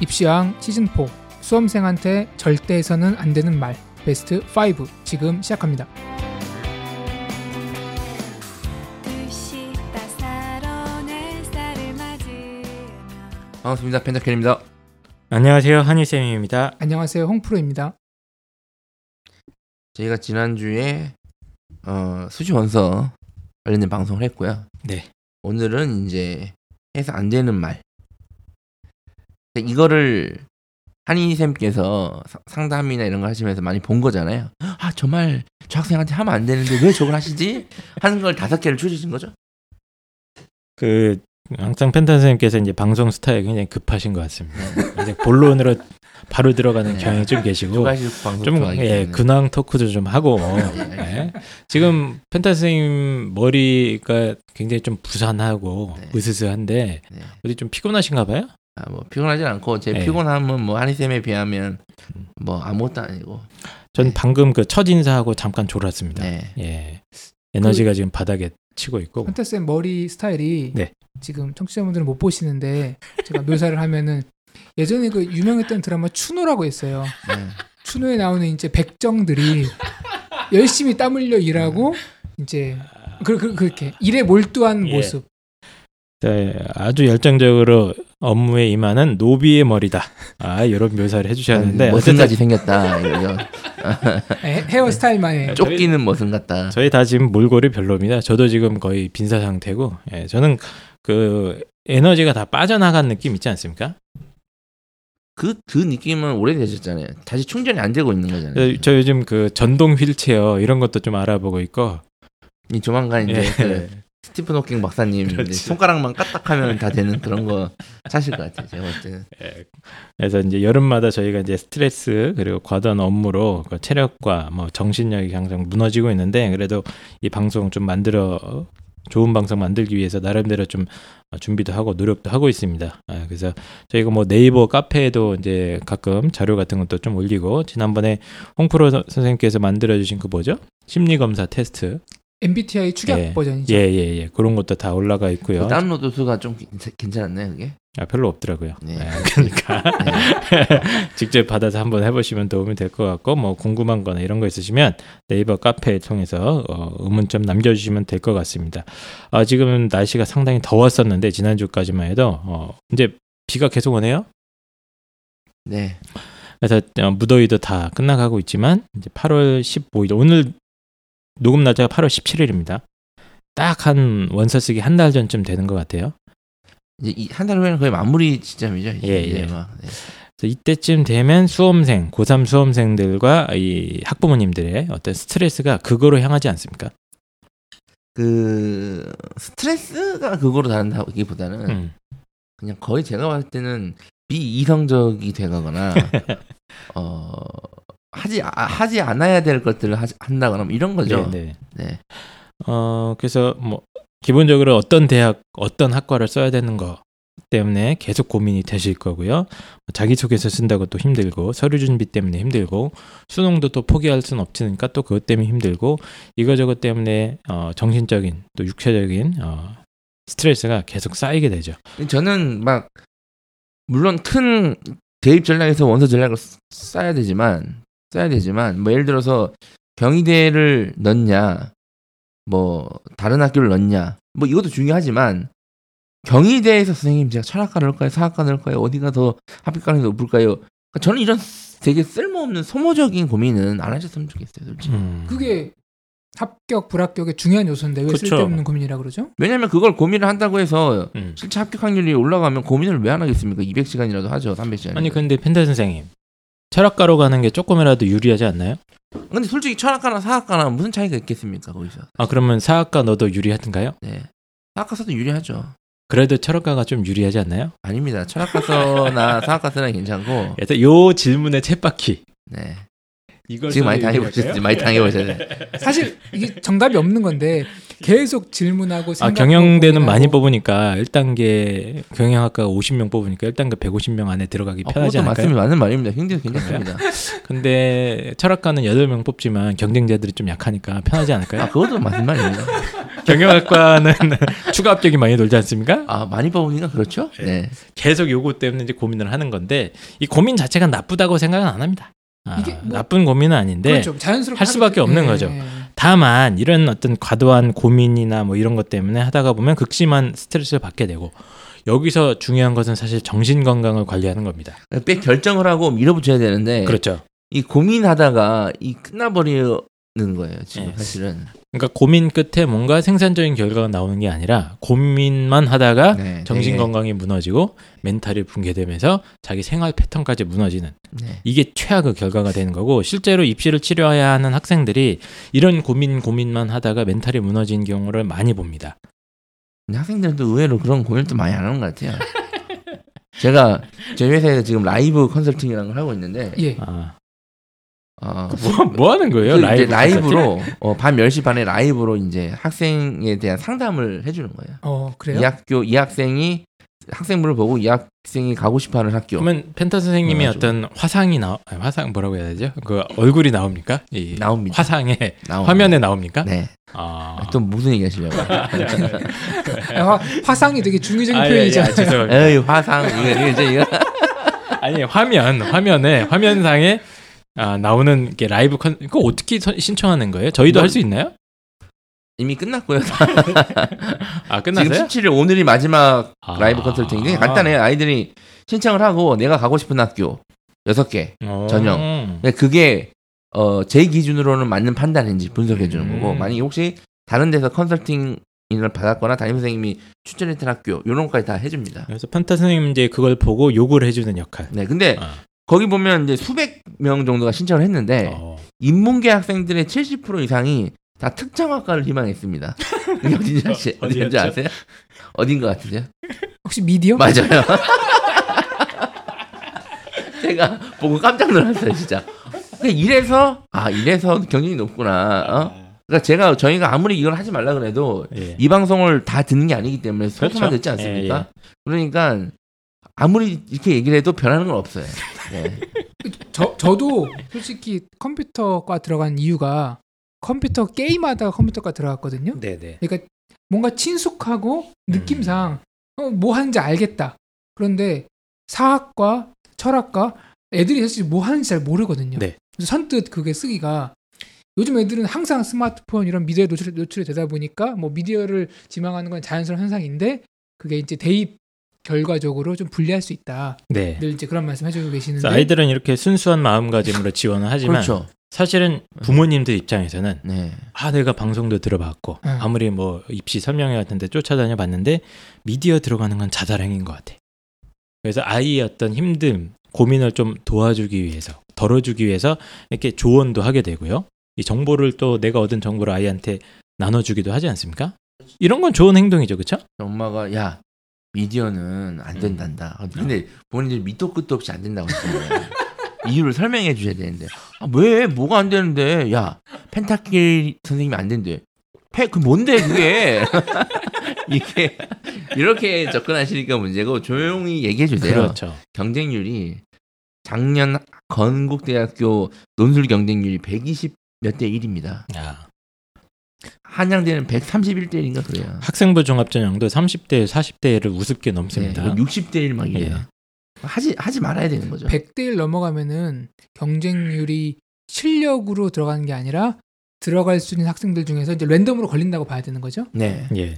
입시왕 시즌4 수험생한테 절대 해서는 안 되는 말 베스트 5 지금 시작합니다. 반갑습니다. 펜타켄입니다. 안녕하세요 한일쌤입니다. 안녕하세요 홍프로입니다. 저희가 지난주에 어, 수시 원서 관련된 방송을 했고요. 네. 오늘은 이제 해서 안 되는 말. 이거를 한희 쌤께서 사- 상담이나 이런 거 하시면서 많이 본 거잖아요. 아, 저 말 저 학생한테 하면 안 되는데 왜 저걸 하시지? 하는 걸 다섯 개를 추리신 거죠? 그 항상 펜타 선생님께서 이제 방송 스타일이 굉장히 급하신 것 같습니다. 이제 본론으로 바로 들어가는 네. 경향이 좀 계시고 좀 예. 근황 토크도 좀 하고 네. 예. 지금 펜타 선생님 머리가 굉장히 좀 부산하고 네. 으스스한데 네. 어디 좀 피곤하신가 봐요? 아, 뭐 피곤하진 않고 제 네. 피곤함은 뭐 한희 쌤에 비하면 뭐 아무것도 아니고. 전 네. 방금 그 첫 인사하고 잠깐 졸았습니다. 네. 예. 에너지가 지금 바닥에 치고 있고 펜타쌤 머리 스타일이 네. 지금 청취자분들은 못 보시는데 제가 묘사를 하면은 예전에 그 유명했던 드라마 추노라고 있어요. 네. 추노에 나오는 이제 백정들이 열심히 땀 흘려 일하고 이제 그, 그, 그렇게 일에 몰두한 예. 모습. 네, 아주 열정적으로 업무에 임하는 노비의 머리다. 아, 이런 묘사를 해주셨는데 머슴같이 생겼다. 이거죠. 에, 헤어스타일만의 저- 쫓기는 머슴 같다. 저희 다 지금 몰골이 별로입니다. 저도 지금 거의 빈사 상태고, 예, 저는 그 에너지가 다 빠져나간 느낌 있지 않습니까? 그, 그 느낌은 오래되셨잖아요. 다시 충전이 안 되고 있는 거잖아요. 저, 저 요즘 그 전동 휠체어 이런 것도 좀 알아보고 있고, 이 조만간 이제 예. 그 스티븐 호킹 박사님 그렇지. 손가락만 까딱하면 다 되는 그런 거 사실 것 같아요. 제가 볼 때는. 예. 그래서 이제 여름마다 저희가 이제 스트레스 그리고 과도한 업무로 그 체력과 뭐 정신력이 항상 무너지고 있는데 그래도 이 방송 좀 만들어 좋은 방송 만들기 위해서 나름대로 좀 준비도 하고 노력도 하고 있습니다. 아, 그래서 저희가 뭐 네이버 카페에도 이제 가끔 자료 같은 것도 좀 올리고 지난번에 홍프로 선- 선생님께서 만들어 주신 그 뭐죠? 심리 검사 테스트. MBTI 축약 예. 버전이죠. 예, 예, 예. 그런 것도 다 올라가 있고요. 그 다운로드 수가 좀 괜찮- 괜찮았나요, 그게? 아, 별로 없더라고요. 네. 예, 그러니까 직접 받아서 한번 해보시면 도움이 될 것 같고 뭐 궁금한 거나 이런 거 있으시면 네이버 카페 통해서 어, 의문점 남겨주시면 될 것 같습니다. 아, 지금 날씨가 상당히 더웠었는데 지난주까지만 해도 어, 이제 비가 계속 오네요. 네. 그래서 어, 무더위도 다 끝나가고 있지만 이제 8월 15일 오늘 녹음 날짜가 8월 17일입니다. 딱 한 원서 쓰기 한 달 전쯤 되는 것 같아요. 이제 한 달 후에는 거의 마무리 시점이죠. 이제 예, 이제 예. 막, 네. 그래서 이때쯤 되면 수험생, 고3 수험생들과 이 학부모님들의 어떤 스트레스가 그거로 향하지 않습니까? 그 스트레스가 그거로 다른다기보다는 음. 그냥 거의 제가 봤을 때는 비이성적이 돼가거나 어 하지 아, 하지 않아야 될 것들을 하지, 한다거나 뭐 이런 거죠. 네, 네. 네. 어, 그래서 뭐 기본적으로 어떤 대학, 어떤 학과를 써야 되는 거 때문에 계속 고민이 되실 거고요. 자기소개서 쓴다고 또 힘들고 서류 준비 때문에 힘들고 수능도 또 포기할 수는 없으니까 또 그것 때문에 힘들고 이거저것 때문에 어, 정신적인 또 육체적인 어, 스트레스가 계속 쌓이게 되죠. 저는 막 물론 큰 대입 전략에서 원서 전략을 쓰- 써야 되지만 써야 되지만 뭐 예를 들어서 경희대를 넣냐 뭐 다른 학교를 넣냐 뭐 이것도 중요하지만 경희대에서 선생님 제가 철학과 넣을까요 사학과 넣을까요 어디가 더 합격 가능이 높을까요 그러니까 저는 이런 되게 쓸모없는 소모적인 고민은 안 하셨으면 좋겠어요 솔직히 음. 그게 합격 불합격의 중요한 요소인데 왜 그쵸. 쓸데없는 고민이라 그러죠? 왜냐면 그걸 고민을 한다고 해서 음. 실제 합격 확률이 올라가면 고민을 왜 안 하겠습니까 200시간이라도 하죠 300시간 아니 근데 펜타 선생님 철학가로 가는 게 조금이라도 유리하지 않나요? 근데 솔직히 철학과나 사학과나 무슨 차이가 있겠습니까 거기서? 아 그러면 사학과 너도 유리하던가요? 네. 사학과서도 유리하죠. 그래도 철학가가 좀 유리하지 않나요? 아닙니다. 철학과서나 사학과서나 괜찮고. 그래서 요 질문의 챗바퀴 네. 이걸 지금 많이 당해보셨지. 많이 당해보셨네. 사실 이게 정답이 없는 건데 계속 질문하고 아, 생각 경영대는 많이. 뽑으니까 1단계 경영학과가 50명 뽑으니까 1단계 150명 안에 들어가기 아, 편하지 않을까요? 맞습니다. 맞는 말입니다. 굉장히 괜찮습니다. 근데 철학과는 8명 뽑지만 경쟁자들이 좀 약하니까 편하지 않을까요? 아, 그것도 맞는 말입니다. 경영학과는 추가 합격이 많이 돌지 않습니까? 아, 많이 뽑으니까 그렇죠? 네. 계속 요거 때문에 이제 고민을 하는 건데 이 고민 자체가 나쁘다고 생각은 안 합니다. 아, 이게 뭐- 나쁜 고민은 아닌데 그렇죠. 자연스럽게 할 수밖에 없는 예, 거죠. 예. 다만 이런 어떤 과도한 고민이나 뭐 이런 것 때문에 하다가 보면 극심한 스트레스를 받게 되고 여기서 중요한 것은 사실 정신 건강을 관리하는 겁니다. 빽 결정을 하고 밀어붙여야 되는데 그렇죠. 이 고민하다가 이 끝나버리는 거예요. 지금 네. 사실은. 그러니까 고민 끝에 뭔가 생산적인 결과가 나오는 게 아니라 고민만 하다가 네, 정신 되게- 건강이 무너지고 멘탈이 붕괴되면서 자기 생활 패턴까지 무너지는 네. 이게 최악의 결과가 되는 거고 실제로 입시를 치러야 하는 학생들이 이런 고민 고민만 하다가 멘탈이 무너진 경우를 많이 봅니다. 근데 학생들도 의외로 그런 고민을 또 많이 안 하는 것 같아요. 제가 저희 회사에서 지금 라이브 컨설팅이라는 걸 하고 있는데 예. 아, 어, 뭐, 뭐 하는 거예요? 그 라이브 라이브로 어, 밤 10시 반에 라이브로 이제 학생에 대한 상담을 해주는 거예요. 어 그래요? 이 학교 이 학생이 학생부를 보고 이 학생이 가고 싶어하는 학교 그러면 펜타 선생님이. 어떤 화상이 나 아니, 화상 뭐라고 해야 되죠? 그 얼굴이 나옵니까? 이 나옵니다. 화상에 나옵니다. 화면에 나옵니까? 네. 아. 또 무슨 얘기 하시려고? 아, 화, 화상이 되게 중의적인 아, 예, 예, 표현이잖아요. 아. 에이 화상 이거 이제 이거 아니 화면 화면에 화면상에 아, 나오는 게 라이브 컨 그거 어떻게 선- 신청하는 거예요? 저희도 뭐- 할수 있나요? 이미 끝났고요. 아 지금 끝났어요? 17일 오늘이 마지막 아. 라이브 컨설팅. 되게 간단해요. 아이들이 신청을 하고 내가 가고 싶은 학교 여섯 개. 어. 전형. 그게 어, 제 기준으로는 맞는 판단인지 분석해 주는 거고 음. 만약에 혹시 다른 데서 컨설팅을 받았거나 담임 선생님이 추천했던 학교 이런 것까지 다 해줍니다. 그래서 판타 선생님 이제 그걸 보고 요구를 해주는 역할. 네, 근데 아. 거기 보면 이제 수백 명 정도가 신청을 했는데 어. 인문계 학생들의 70% 이상이 다 특정학과를 희망했습니다. 이게 어딘지 아시, 어딘지? 아세요? 어딘 것 같으세요? 혹시 미디어? 맞아요. 제가 보고 깜짝 놀랐어요, 진짜. 그러니까 이래서 아 이래서 경쟁이 높구나. 어? 그러니까 제가 저희가 아무리 이걸 하지 말라 그래도 예. 이 방송을 다 듣는 게 아니기 때문에 소통만 그렇죠. 듣지 않습니까? 예, 그러니까 아무리 이렇게 얘기를 해도 변하는 건 없어요. 네. 저 저도 솔직히 컴퓨터과 들어간 이유가 컴퓨터 게임하다가 컴퓨터과 들어갔거든요. 네네. 그러니까 뭔가 친숙하고 느낌상 어, 뭐 하는지 알겠다. 그런데 사학과 철학과 애들이 사실 뭐 하는지 잘 모르거든요. 네. 그래서 선뜻 그게 쓰기가 요즘 애들은 항상 스마트폰 이런 미디어에 노출, 노출이 되다 보니까 뭐 미디어를 지망하는 건 자연스러운 현상인데 그게 이제 대입 결과적으로 좀 불리할 수 있다. 네. 늘 이제 그런 말씀 해주고 계시는데 아이들은 이렇게 순수한 마음가짐으로 지원을 하지만 그렇죠. 사실은 부모님들 입장에서는 네. 아 내가 방송도 들어봤고 응. 아무리 뭐 입시 설명회 같은데 쫓아다녀 봤는데 미디어 들어가는 건 자살행위인 것 같아. 그래서 아이의 어떤 힘듦, 고민을 좀 도와주기 위해서, 덜어주기 위해서 이렇게 조언도 하게 되고요. 이 정보를 또 내가 얻은 정보를 아이한테 나눠주기도 하지 않습니까? 이런 건 좋은 행동이죠, 그렇죠? 엄마가 야 미디어는 안 된단다. 음. 근데 부모님들 밑도 끝도 없이 안 된다고 했잖아요. 이유를 설명해 주셔야 되는데 아, 왜 뭐가 안 되는데 야 펜타킬 선생님이 안 된대. 페그 뭔데 그게 이게 이렇게 접근하시니까 문제고 조용히 얘기해 주세요. 그렇죠. 경쟁률이 작년 건국대학교 논술 경쟁률이 120 몇 대 1입니다. 야, 한양대는 131대 1인가 그래요. 학생부 종합전형도 30대, 40대를 우습게 넘습니다. 네, 60대 1 막 이래요. 예. 하지 하지 말아야 되는 거죠. 100대 1 넘어가면은 경쟁률이 실력으로 들어가는 게 아니라 들어갈 수 있는 학생들 중에서 이제 랜덤으로 걸린다고 봐야 되는 거죠. 네. 예.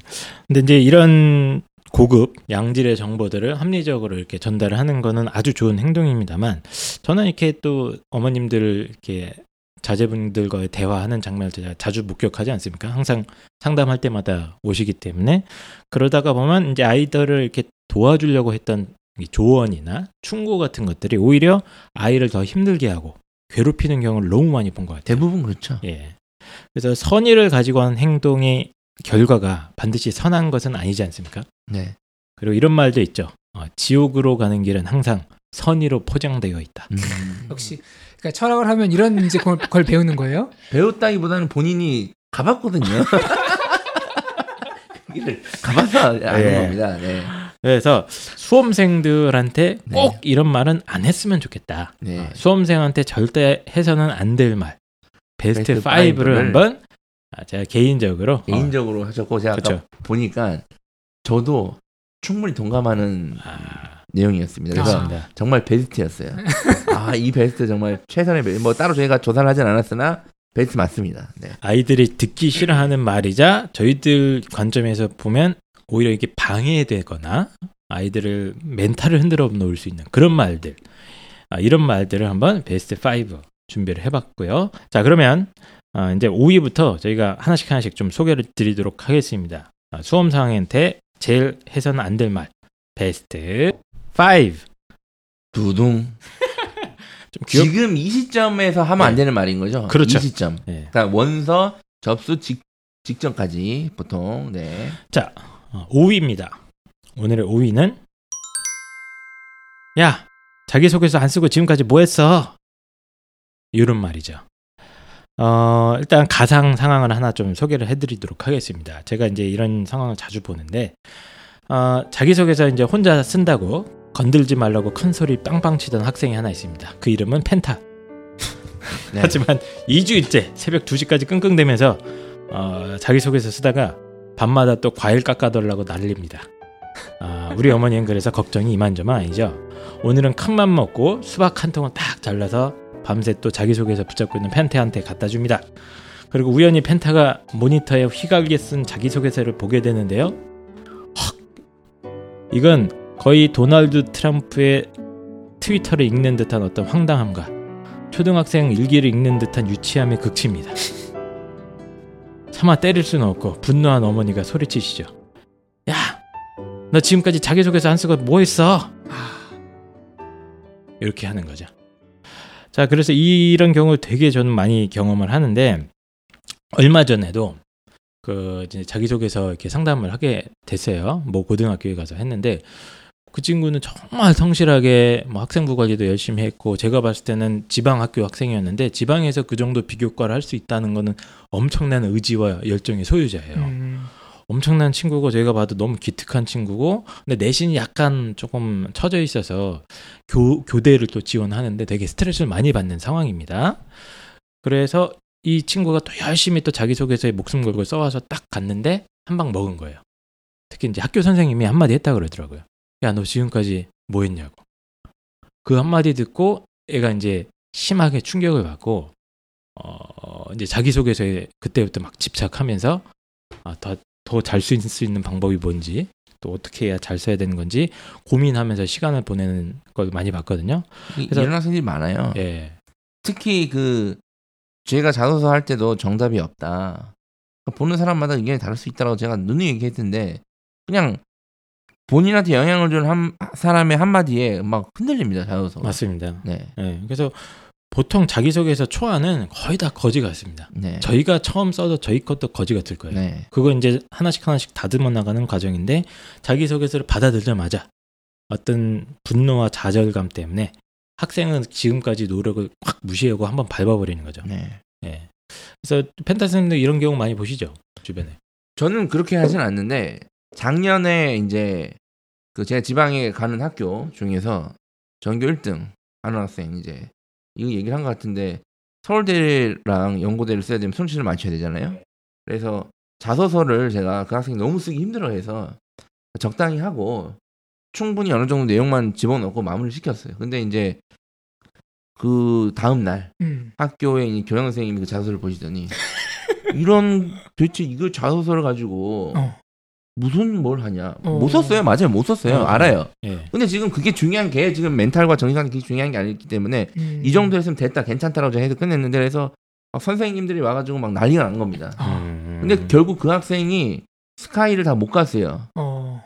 근데 이제 이런 고급 양질의 정보들을 합리적으로 이렇게 전달을 하는 거는 아주 좋은 행동입니다만 저는 이렇게 또 어머님들 이렇게 자제분들과의 대화하는 장면을 제가 자주 목격하지 않습니까? 항상 상담할 때마다 오시기 때문에 그러다가 보면 이제 아이들을 이렇게 도와주려고 했던 이 조언이나 충고 같은 것들이 오히려 아이를 더 힘들게 하고 괴롭히는 경우를 너무 많이 본 것 같아요. 대부분 그렇죠. 예. 그래서 선의를 가지고 한 행동의 결과가 반드시 선한 것은 아니지 않습니까? 네. 그리고 이런 말도 있죠. 어, 지옥으로 가는 길은 항상 선의로 포장되어 있다. 음. 역시 그러니까 철학을 하면 이런 이제 걸, 걸 배우는 거예요. 배웠다기보다는 본인이 가봤거든요. 거기를 가봐서 아는 예. 겁니다. 네. 그래서 수험생들한테 네. 꼭 이런 말은 안 했으면 좋겠다. 네. 어, 수험생한테 절대 해서는 안 될 말. 베스트 베스트 5를 파이브를 한번 아, 제가 개인적으로 어, 개인적으로 하셨고 제가 아까 그쵸. 보니까 저도 충분히 동감하는 아, 내용이었습니다. 그래서 그렇습니다. 정말 베스트였어요. 아, 이 베스트 정말 최선의 베스트. 뭐 따로 저희가 조사를 하진 않았으나 베스트 맞습니다. 네. 아이들이 듣기 싫어하는 말이자 저희들 관점에서 보면 오히려 이게 방해되거나 아이들을 멘탈을 흔들어 놓을 수 있는 그런 말들 아, 이런 말들을 한번 베스트 5 준비를 해봤고요. 자 그러면 아, 이제 5위부터 저희가 하나씩 하나씩 좀 소개를 드리도록 하겠습니다. 아, 수험생한테 제일 해서는 안 될 말 베스트 5 두둥. 좀 귀엽. 지금 이 시점에서 하면 안 네. 되는 말인 거죠? 그렇죠. 이 시점. 네. 그러니까 원서 접수 직, 직전까지 보통 네. 자, 어, 5위입니다. 오늘의 5위는 야, 자기소개서 안 쓰고 지금까지 뭐 했어? 이런 말이죠. 어, 일단 가상 상황을 하나 좀 소개를 해드리도록 하겠습니다. 제가 이제 이런 상황을 자주 보는데, 어, 자기소개서 이제 혼자 쓴다고 건들지 말라고 큰 소리 빵빵 치던 학생이 하나 있습니다. 그 이름은 펜타. 네. 하지만 2주일째 새벽 2시까지 끙끙대면서 어, 자기소개서 쓰다가 밤마다 또 과일 깎아달라고 난립니다. 아, 우리 어머니는 그래서 걱정이 이만저만 아니죠. 오늘은 큰맘 먹고 수박 한 통을 딱 잘라서 밤새 또 자기소개서 붙잡고 있는 펜타한테 갖다 줍니다. 그리고 우연히 펜타가 모니터에 휘갈게 쓴 자기소개서를 보게 되는데요. 헉! 이건 거의 도널드 트럼프의 트위터를 읽는 듯한 어떤 황당함과 초등학생 일기를 읽는 듯한 유치함의 극치입니다. 차마 때릴 수는 없고 분노한 어머니가 소리치시죠. 야, 너 지금까지 자기소개서 안 쓰고 뭐 했어? 이렇게 하는 거죠. 자, 그래서 이런 경우 되게 저는 많이 경험을 하는데 얼마 전에도 그 이제 자기소개서 이렇게 상담을 하게 됐어요. 뭐 고등학교에 가서 했는데 그 친구는 정말 성실하게 뭐 학생부 관리도 열심히 했고 제가 봤을 때는 지방 학교 학생이었는데 지방에서 그 정도 비교과를 할 수 있다는 거는 엄청난 의지와 열정의 소유자예요. 음, 엄청난 친구고 제가 봐도 너무 기특한 친구고 근데 내신이 약간 조금 처져 있어서 교, 교대를 또 지원하는데 되게 스트레스를 많이 받는 상황입니다. 그래서 이 친구가 또 열심히 또 자기소개서에 목숨 걸고 써와서 딱 갔는데 한 방 먹은 거예요. 특히 이제 학교 선생님이 한마디 했다 그러더라고요. 야, 너 지금까지 뭐 했냐고. 그 한마디 듣고 애가 이제 심하게 충격을 받고 어, 이제 자기소개서에 그때부터 막 집착하면서 아, 더, 더잘쓸 수 있는 방법이 뭔지 또 어떻게 해야 잘 써야 되는 건지 고민하면서 시간을 보내는 걸 많이 봤거든요. 이- 그래서- 이런 학생들이 많아요. 예. 특히 그 제가 자소서 할 때도 정답이 없다. 보는 사람마다 의견이 다를 수 있다고 제가 누누이 얘기했는데 그냥 본인한테 영향을 준 한, 사람의 한마디에 막 흔들립니다 자소서. 맞습니다. 네, 예. 그래서 보통 자기소개서 초안은 거의 다 거지 같습니다. 네, 저희가 처음 써도 저희 것도 거지 같을 거예요. 네, 그거 이제 하나씩 하나씩 다듬어 나가는 과정인데 자기소개서를 받아들자마자 어떤 분노와 좌절감 때문에 학생은 지금까지 노력을 확 무시하고 한번 밟아버리는 거죠. 네. 예. 그래서 펜타 선생님도 이런 경우 많이 보시죠 주변에. 저는 그렇게 하진 않는데 작년에 이제 그 제가 지방에 가는 학교 중에서 전교 1등 하는 학생 이제 이거 얘기를 한 것 같은데 서울대랑 연고대를 써야 되면 손실을 맞춰야 되잖아요. 그래서 자소서를 제가 그 학생이 너무 쓰기 힘들어해서 적당히 하고 충분히 어느 정도 내용만 집어넣고 마무리를 시켰어요. 근데 이제 그 다음 날 음. 학교에 이 교장 선생님이 그 자소서를 보시더니 이런 도대체 이거 자소서를 가지고 어. 무슨 뭘 하냐 어. 못 썼어요 맞아요 못 썼어요 어. 알아요 예. 근데 지금 그게 중요한 게 지금 멘탈과 정신상이 그게 중요한 게 아니기 때문에 음. 이 정도 했으면 됐다 괜찮다라고 해서 끝냈는데 그래서 막 선생님들이 와가지고 막 난리가 난 겁니다 아, 음. 근데 결국 그 학생이 스카이를 다 못 갔어요 어.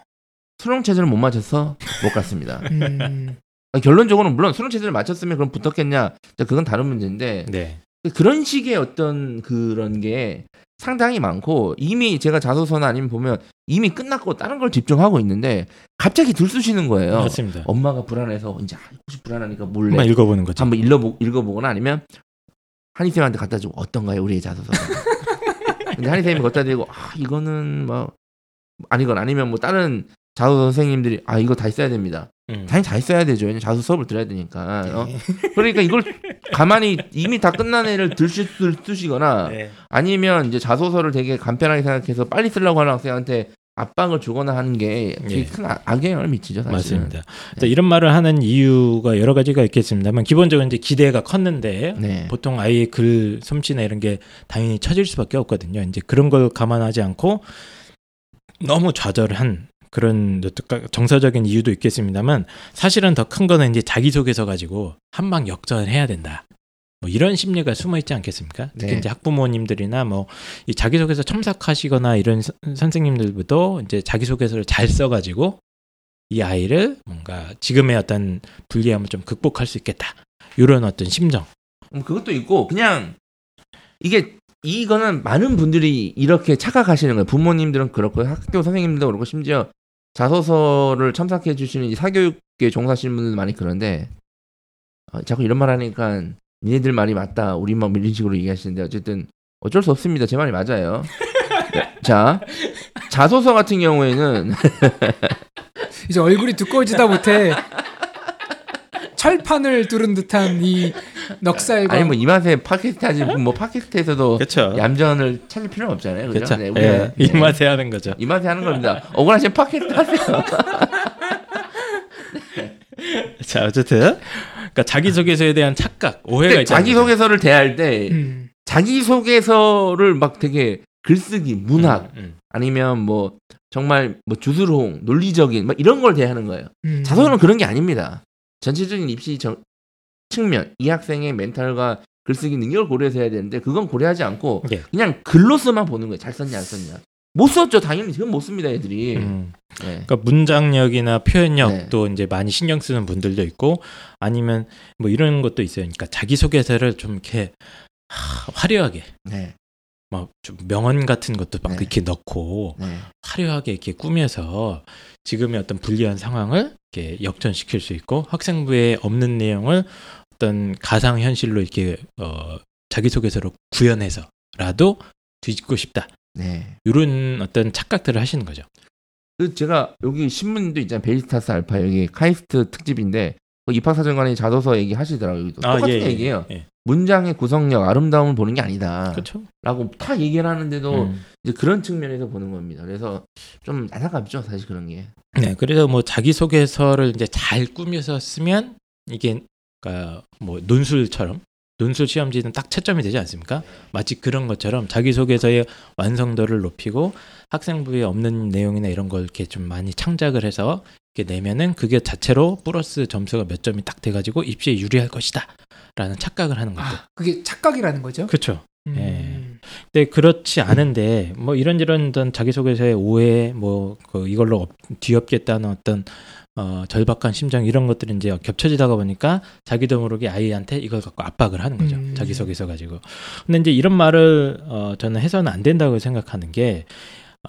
수능 체제를 못 맞춰서 못 갔습니다 음. 아, 결론적으로는 물론 수능 체제를 맞췄으면 그럼 붙었겠냐 자, 그건 다른 문제인데 네. 그런 식의 어떤 그런 게 상당히 많고 이미 제가 자소서나 아니면 보면 이미 끝났고 다른 걸 집중하고 있는데 갑자기 들쑤시는 거예요. 맞습니다. 엄마가 불안해서 이제 아, 혹시 불안하니까 몰래 한번 읽어보는 거죠. 한번 읽어보, 읽어보거나 아니면 한희쌤한테 갖다 주고 어떤가요 우리의 자소서. 근데 한희쌤이 갖다 대고 아 이거는 뭐 아니건 아니면 뭐 다른 자소서 선생님들이 아 이거 다시 써야 됩니다. 음. 당연히 잘 써야 되죠. 자소 수업을 들어야 되니까. 어? 네. 그러니까 이걸 가만히 이미 다 끝난 애를 들시 쓰시거나 네. 아니면 이제 자소서를 되게 간편하게 생각해서 빨리 쓰려고 하는 학생한테 압박을 주거나 하는 게 되게 예. 큰 악- 악영향을 미치죠. 사실은. 맞습니다. 자, 이런 말을 하는 이유가 여러 가지가 있겠습니다만 기본적으로 이제 기대가 컸는데 네. 보통 아이의 글 솜씨나 이런 게 당연히 처질 수밖에 없거든요. 이제 그런 걸 감안하지 않고 너무 좌절한 그런 정서적인 이유도 있겠습니다만 사실은 더 큰 거는 이제 자기소개서 가지고 한방 역전해야 된다. 뭐 이런 심리가 숨어 있지 않겠습니까? 특히 네. 이제 학부모님들이나 뭐 이 자기소개서 첨삭하시거나 이런 선- 선생님들도 이제 자기소개서를 잘 써가지고 이 아이를 뭔가 지금의 어떤 불리함을 좀 극복할 수 있겠다. 이런 어떤 심정. 음, 그것도 있고 그냥 이게 이거는 많은 분들이 이렇게 착각하시는 거예요. 부모님들은 그렇고 학교 선생님들도 그렇고 심지어 자소서를 첨삭해 주시는 이 사교육계 종사하시는 분들 많이 그런데 어, 자꾸 이런 말 하니까 니네들 말이 맞다. 우리 막 이런 식으로 얘기하시는데 어쨌든 어쩔 수 없습니다. 제 말이 맞아요. 네, 자 자소서 같은 경우에는 이제 얼굴이 두꺼워지다 못해 철판을 두른 듯한 이 넉살과 아니 뭐 이 맛에 팟캐스트 하지 뭐 팟캐스트에서도. 얌전을 찾을 필요는 없잖아요. 그렇죠. 네, 예, 이 네. 맛에 하는 거죠. 이 맛에 하는 겁니다. 억울하시면 팟캐스트 하세요. 자, 어쨌든 그러니까 자기소개서에 대한 착각, 오해가 있잖아요. 자기소개서를 대할 때 음. 자기소개서를 막 되게 글쓰기, 문학 음, 아니면 뭐 정말 뭐 주술홍, 논리적인 막 이런 걸 대하는 거예요. 음. 자소서는 그런 게 아닙니다. 전체적인 입시 정- 측면, 이 학생의 멘탈과 글쓰기 능력을 고려해서 해야 되는데 그건 고려하지 않고 예. 그냥 글로서만 보는 거예요. 잘 썼냐 안 썼냐. 못 썼죠. 당연히 지금 못 씁니다, 애들이. 음. 네. 그러니까 문장력이나 표현력도 이제 많이 신경 쓰는 분들도 있고 아니면 뭐 이런 것도 있어요. 그러니까 자기 소개서를 좀 이렇게 하, 화려하게 네. 막좀 명언 같은 것도 막 네. 이렇게 넣고 네. 화려하게 이렇게 꾸며서 지금의 어떤 불리한 상황을 이렇게 역전시킬 수 있고 학생부에 없는 내용을 어떤 가상 현실로 이렇게 어 자기소개서로 구현해서라도 뒤집고 싶다. 네. 이런 어떤 착각들을 하시는 거죠. 그 제가 여기 신문도 있잖아요. 베리타스 알파 여기 카이스트 특집인데 그 입학사정관이 자소서 얘기하시더라고요. 여기도. 똑같은 예, 예, 얘기예요. 예. 문장의 구성력, 아름다움을 보는 게 아니다. 그렇죠. 라고 다 얘기를 하는데도 음. 이제 그런 측면에서 보는 겁니다. 그래서 좀 안타깝죠, 사실 그런 게. 네, 그래서 뭐 자기소개서를 이제 잘 꾸며서 쓰면 이게 그러니까 뭐 논술처럼 논술 시험지는 딱 채점이 되지 않습니까? 마치 그런 것처럼 자기소개서의 완성도를 높이고 학생부에 없는 내용이나 이런 걸 이렇게 좀 많이 창작을 해서 이렇게 내면은 그게 자체로 플러스 점수가 몇 점이 딱 돼가지고 입시에 유리할 것이다 라는 착각을 하는 거죠. 아, 그게 착각이라는 거죠. 그렇죠. 음. 예. 근데 그렇지 않은데 뭐 이런저런 어떤 자기소개서의 오해 뭐 그 이걸로 업- 뒤엎겠다는 어떤 어 절박한 심정 이런 것들이 이제 겹쳐지다가 보니까 자기도 모르게 아이한테 이걸 갖고 압박을 하는 거죠 음. 자기소개서 가지고 근데 이제 이런 말을 어 저는 해서는 안 된다고 생각하는 게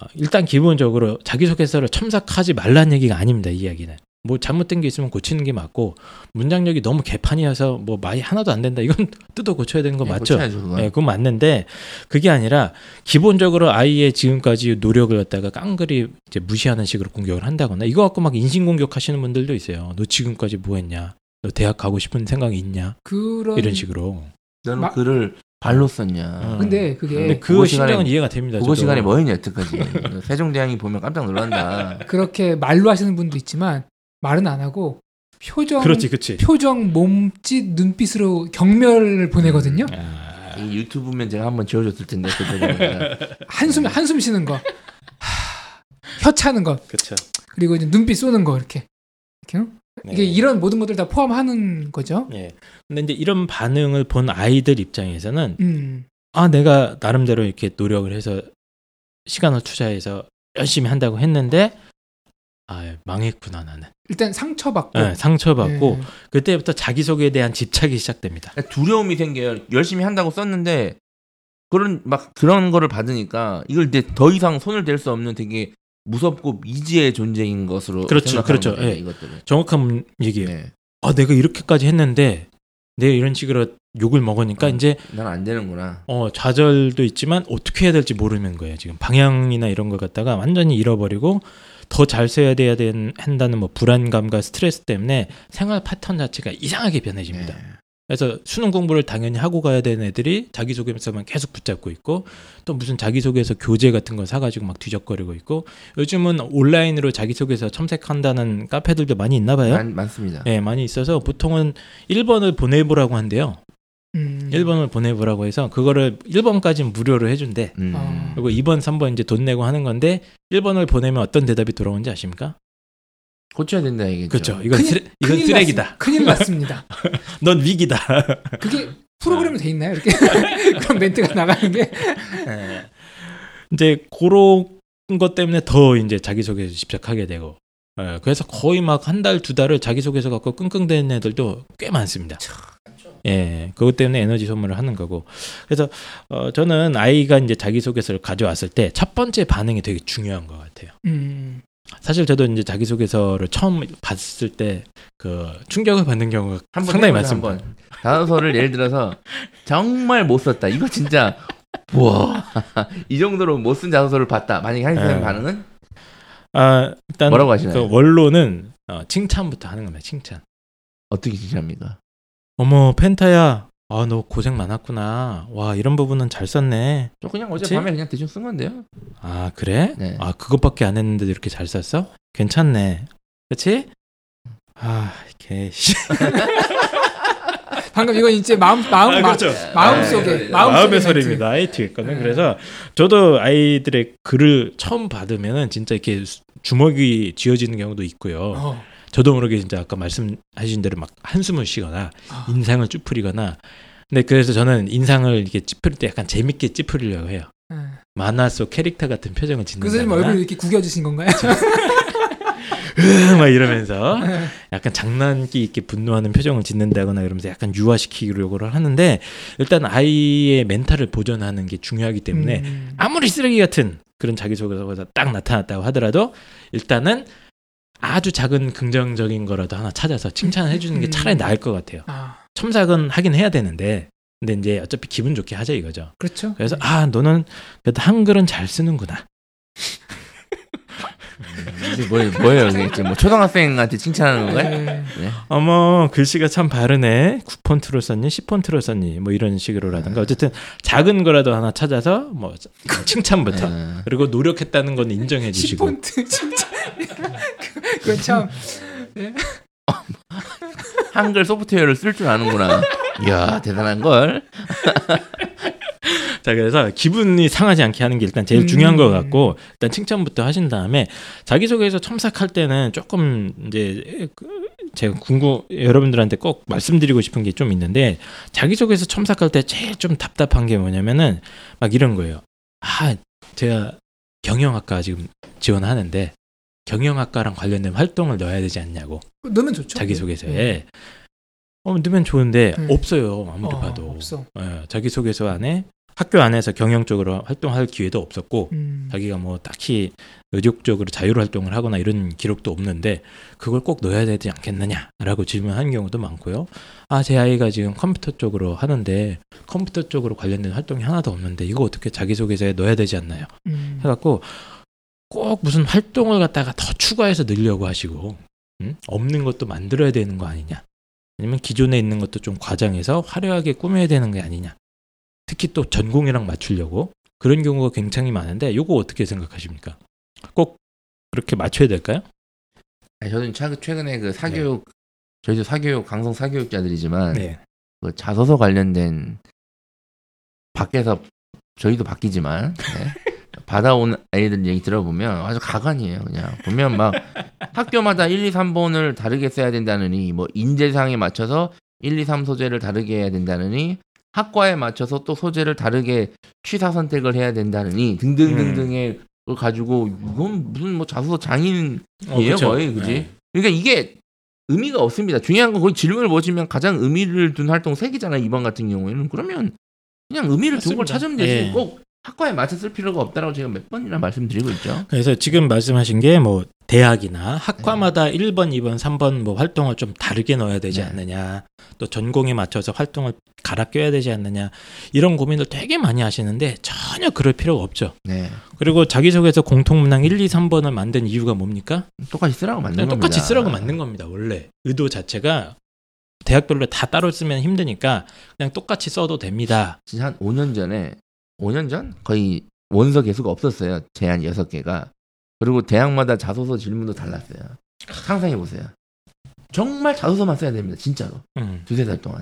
어, 일단 기본적으로 자기소개서를 첨삭하지 말라는 얘기가 아닙니다 이 이야기는 뭐 잘못된 게 있으면 고치는 게 맞고 문장력이 너무 개판이어서 뭐 말이 하나도 안 된다 이건 뜯어 고쳐야 되는 거 네, 맞죠 고쳐야죠, 그건. 네, 그건 맞는데 그게 아니라 기본적으로 아이의 지금까지 노력을 갖다가 깡그리 이제 무시하는 식으로 공격을 한다거나 이거 갖고 막 인신 공격하시는 분들도 있어요. 너 지금까지 뭐 했냐? 너 대학 가고 싶은 생각이 있냐? 그런 이런 식으로. 너는 마- 글을 발로 썼냐. 음. 근데 그게 근데 그 심정은 이해가 됩니다. 저도. 시간에 뭐 했냐, 여태까지. 세종대왕이 보면 깜짝 놀란다. 그렇게 말로 하시는 분도 있지만 말은 안 하고 표정 그렇지, 그렇지. 표정 몸짓 눈빛으로 경멸을 보내거든요. 아, 이 유튜브면 제가 한번 지워줬을 텐데, 그때 한숨 한숨 쉬는 거. 하, 혀 차는 거. 그렇죠. 그리고 이제 눈빛 쏘는 거 이렇게. 이렇게. 이게 이런 모든 것들 다 포함하는 거죠. 예. 근데 이제 이런 반응을 본 아이들 입장에서는 음. 아 내가 나름대로 이렇게 노력을 해서 시간을 투자해서 열심히 한다고 했는데 아 망했구나 나는. 일단 상처받고 네, 상처받고 예. 그때부터 자기소개에 대한 집착이 시작됩니다. 두려움이 생겨요. 열심히 한다고 썼는데, 그런, 막 그런 거를 받으니까, 이걸 이제 더 이상 손을 댈 수 없는 되게 무섭고 미지의 존재인 것으로. 그렇죠, 그렇죠. 거예요, 예. 이것들을. 정확한 얘기예요. 네. 아 내가 이렇게까지 했는데 내가 이런 식으로 욕을 먹으니까 어. 이제 난 안 되는구나. 어 좌절도 있지만 어떻게 해야 될지 모르는 거예요. 지금 방향이나 이런 걸 갖다가 완전히 잃어버리고 더 잘 써야 돼야 된, 한다는 뭐 불안감과 스트레스 때문에 생활 패턴 자체가 이상하게 변해집니다. 네. 그래서 수능 공부를 당연히 하고 가야 되는 애들이 자기소개서만 계속 붙잡고 있고 또 무슨 자기소개서 교재 같은 거 사가지고 막 뒤적거리고 있고 요즘은 온라인으로 자기소개서 첨삭한다는 카페들도 많이 있나 봐요. 많, 많습니다. 네, 많이 있어서 보통은 1번을 보내보라고 한대요. 음. 1번을 보내보라고 해서 그거를 1번까지는 무료로 해준대. 음. 어. 그리고 2번, 3번 이제 돈 내고 하는 건데 1번을 보내면 어떤 대답이 돌아오는지 아십니까? 고쳐야 된다 이게. 그렇죠. 이건 큰일- 쓰레, 이건 큰일 쓰레기다. 났습- 큰일 났습니다. 넌 위기다. 그게 프로그램이 돼 있나요? 이렇게 그런 멘트가 나가는 게 이제 그런 것 때문에 더 이제 자기소개서 집착하게 되고 예, 그래서 거의 막 한 달 두 달을 자기소개서 갖고 끙끙대는 애들도 꽤 많습니다. 예, 그것 때문에 에너지 소모를 하는 거고. 그래서 어, 저는 아이가 이제 자기소개서를 가져왔을 때 첫 번째 반응이 되게 중요한 것 같아요. 음. 사실 저도 이제 자기소개서를 처음 봤을 때 그 충격을 받는 경우가 한번 상당히 많습니다. 한번. 단어서를 예를 들어서 정말 못 썼다. 이거 진짜 와. 이 정도로 못 쓴 자소서를 봤다. 만약에 한 사람 네. 반응은 아, 일단 뭐라고 하시나요? 그 원로는 어, 칭찬부터 하는 겁니다. 칭찬. 어떻게 진짜합니까? 어머 펜타야 아 너 고생 많았구나 와 이런 부분은 잘 썼네 저 그냥? 어젯밤에 그냥 대충 쓴 건데요. 아 그래 네. 아 그것밖에 안 했는데도 이렇게 잘 썼어 괜찮네 그치 아개 방금 이건 이제 마음 마음 아, 마, 그렇죠. 마음 아, 속에 예, 예. 마음 마음의 속의 소리입니다 아이티였거든 네. 그래서 저도 아이들의 글을 처음 받으면은 진짜 이렇게 수- 주먹이 쥐어지는 경우도 있고요 어. 저도 모르게 진짜 아까 말씀하신 대로 막 한숨을 쉬거나 아. 인상을 찌푸리거나 근데 그래서 저는 인상을 이렇게 찌푸릴 때 약간 재밌게 찌푸리려고 해요 예. 만화 속 캐릭터 같은 표정을 그 선생님 짓는다거나 얼굴 이렇게 구겨주신 건가요? 막 이러면서 약간 장난기 있게 분노하는 표정을 짓는다거나 이러면서 약간 유화시키려고 하는데 일단 아이의 멘탈을 보존하는 게 중요하기 때문에 음. 아무리 쓰레기 같은 그런 자기소개서가 딱 나타났다고 하더라도 일단은 아주 작은 긍정적인 거라도 하나 찾아서 칭찬을 해주는 게 음. 차라리 나을 것 같아요. 아 첨삭은 하긴 해야 되는데 근데 이제 어차피 기분 좋게 하자 이거죠. 그렇죠. 그래서 아 너는 그래도 한글은 잘 쓰는구나. 이게 뭐, 뭐예요? 이게 지금 뭐 초등학생한테 칭찬하는 거야? 예. 네. 어머 글씨가 참 바르네 9폰트로 썼니 10폰트로 썼니 뭐 이런 식으로라든가 어쨌든 작은 거라도 하나 찾아서 뭐 칭찬부터 네. 그리고 노력했다는 건 인정해 주시고 10폰트 진짜 그건 참 한글 소프트웨어를 쓸 줄 아는구나. 이야 대단한 걸. 자 그래서 기분이 상하지 않게 하는 게 일단 제일 음. 중요한 것 같고 일단 칭찬부터 하신 다음에 자기소개서 첨삭할 때는 조금 이제 그 제가 궁금 여러분들한테 꼭 말씀드리고 싶은 게 좀 있는데 자기소개서 첨삭할 때 제일 좀 답답한 게 뭐냐면은 막 이런 거예요. 아 제가 경영학과 지금 지원하는데 경영학과랑 관련된 활동을 넣어야 되지 않냐고 넣으면 좋죠. 자기소개서에 어 넣으면 좋은데 음. 없어요 아무리 어, 봐도 없어. 예, 자기소개서 안에 학교 안에서 경영 쪽으로 활동할 기회도 없었고 음. 자기가 뭐 딱히 의욕적으로 자율 활동을 하거나 이런 기록도 없는데 그걸 꼭 넣어야 되지 않겠느냐라고 질문하는 경우도 많고요. 아 제 아이가 지금 컴퓨터 쪽으로 하는데 컴퓨터 쪽으로 관련된 활동이 하나도 없는데 이거 어떻게 자기소개서에 넣어야 되지 않나요? 음. 해갖고 꼭 무슨 활동을 갖다가 더 추가해서 넣으려고 하시고 음? 없는 것도 만들어야 되는 거 아니냐? 아니면 기존에 있는 것도 좀 과장해서 화려하게 꾸며야 되는 게 아니냐? 특히 또 전공이랑 맞추려고 그런 경우가 굉장히 많은데 이거 어떻게 생각하십니까? 꼭 그렇게 맞춰야 될까요? 아니, 저는 최- 최근에 그 사교육 저희도 사교육 강성 사교육자들이지만 네. 그 자소서 관련된 밖에서 저희도 바뀌지만 네. 받아온 아이들 얘기 들어보면 아주 가관이에요 그냥 보면 막 학교마다 1, 2, 3번을 다르게 써야 된다느니 뭐 인재상에 맞춰서 1, 2, 3 소재를 다르게 해야 된다느니 학과에 맞춰서 또 소재를 다르게 취사 선택을 해야 된다느니 등등등등의 걸 가지고 이건 무슨 뭐 자소서 장인 이에요 그쵸. 거의 그지 네. 그러니까 이게 의미가 없습니다 중요한 건 거기 질문을 보시면 가장 의미를 둔 활동 세 개잖아요 이번 같은 경우에는 그러면 그냥 의미를 맞습니다. 찾으면 되지 예. 꼭 학과에 맞춰 쓸 필요가 없다라고 제가 몇 번이나 말씀드리고 있죠 그래서 지금 말씀하신 게 뭐 대학이나 학과마다 1번, 2번, 3번 뭐 활동을 좀 다르게 넣어야 되지 네. 않느냐. 또 전공에 맞춰서 활동을 갈아 껴야 되지 않느냐. 이런 고민을 되게 많이 하시는데 전혀 그럴 필요가 없죠. 네. 그리고 자기소개서 공통문항 1, 2, 3번을 만든 이유가 뭡니까? 똑같이 쓰라고 만든 겁니다. 똑같이 쓰라고 만든 겁니다. 원래 의도 자체가 대학별로 다 따로 쓰면 힘드니까 그냥 똑같이 써도 됩니다. 진짜 한 5년 전에 5년 전 거의 원서 개수가 없었어요. 제한 6개가. 그리고 대학마다 자소서 질문도 달랐어요. 상상해 보세요. 정말 자소서만 써야 됩니다. 진짜로. 음. 두세 달 동안.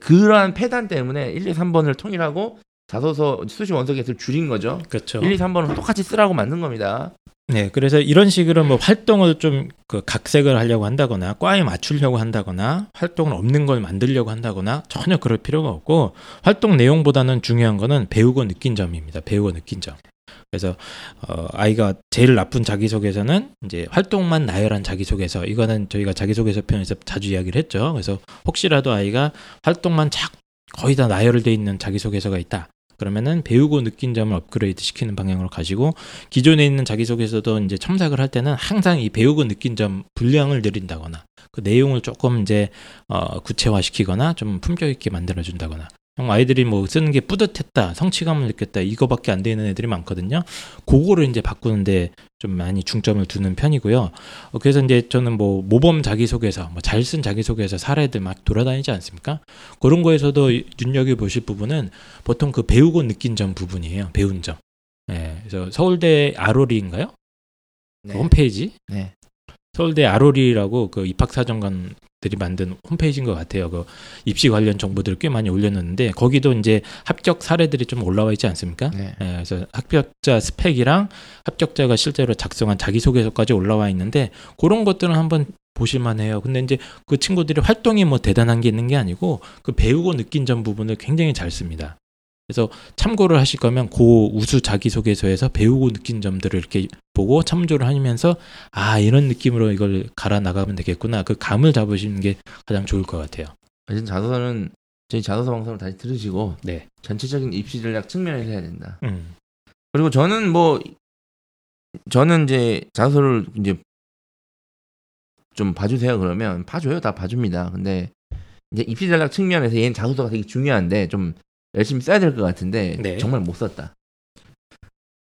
그러한 폐단 때문에 1, 2, 3번을 통일하고 자소서 수시 원서 개수를 줄인 거죠. 그렇죠. 1, 2, 3번을 똑같이 쓰라고 만든 겁니다. 네, 그래서 이런 식으로 뭐 활동을 좀 그 각색을 하려고 한다거나 과에 맞추려고 한다거나 활동을 없는 걸 만들려고 한다거나 전혀 그럴 필요가 없고 활동 내용보다는 중요한 거는 배우고 느낀 점입니다. 배우고 느낀 점. 그래서 어, 아이가 제일 나쁜 자기소개서는 이제 활동만 나열한 자기소개서 이거는 저희가 자기소개서 편에서 자주 이야기를 했죠. 그래서 혹시라도 아이가 활동만 착 거의 다 나열돼 있는 자기소개서가 있다. 그러면은 배우고 느낀 점을 업그레이드 시키는 방향으로 가시고 기존에 있는 자기소개서도 이제 첨삭을 할 때는 항상 이 배우고 느낀 점 분량을 늘린다거나 그 내용을 조금 이제 어, 구체화시키거나 좀 품격 있게 만들어 준다거나 형 아이들이 뭐 쓰는 게 뿌듯했다 성취감을 느꼈다 이거밖에 안 되는 애들이 많거든요 그거를 이제 바꾸는데 좀 많이 중점을 두는 편이고요 어, 그래서 이제 저는 뭐 모범 자기소개서 뭐 잘 쓴 자기소개서 사례들 막 돌아다니지 않습니까 그런 거에서도 눈여겨 보실 부분은 보통 그 배우고 느낀 점 부분이에요 배운 점 예, 그래서 서울대 아로리인가요? 그 네. 홈페이지 네. 서울대 아로리라고 그 입학사정관 들이 만든 홈페이지인 것 같아요. 그 입시 관련 정보들을 꽤 많이 올려놓는데 거기도 이제 합격 사례들이 좀 올라와 있지 않습니까? 네. 예, 그래서 합격자 스펙이랑 합격자가 실제로 작성한 자기소개서까지 올라와 있는데 그런 것들은 한번 보실만 해요. 근데 이제 그 친구들이 활동이 뭐 대단한 게 있는 게 아니고 그 배우고 느낀 점 부분을 굉장히 잘 씁니다. 그래서 참고를 하실 거면 고 우수 자기소개서에서 배우고 느낀 점들을 이렇게 보고 참조를 하면서 아 이런 느낌으로 이걸 갈아 나가면 되겠구나 그 감을 잡으시는 게 가장 좋을 것 같아요. 어쨌든 자소서는 저희 자소서 방송을 다시 들으시고 네. 전체적인 입시 전략 측면에서 해야 된다. 음. 그리고 저는 뭐 저는 이제 자소서를 이제 좀 봐주세요 그러면 봐줘요 다 봐줍니다. 근데 이제 입시 전략 측면에서 얘는 자소서가 되게 중요한데 좀 열심히 써야 될 것 같은데 네. 정말 못 썼다.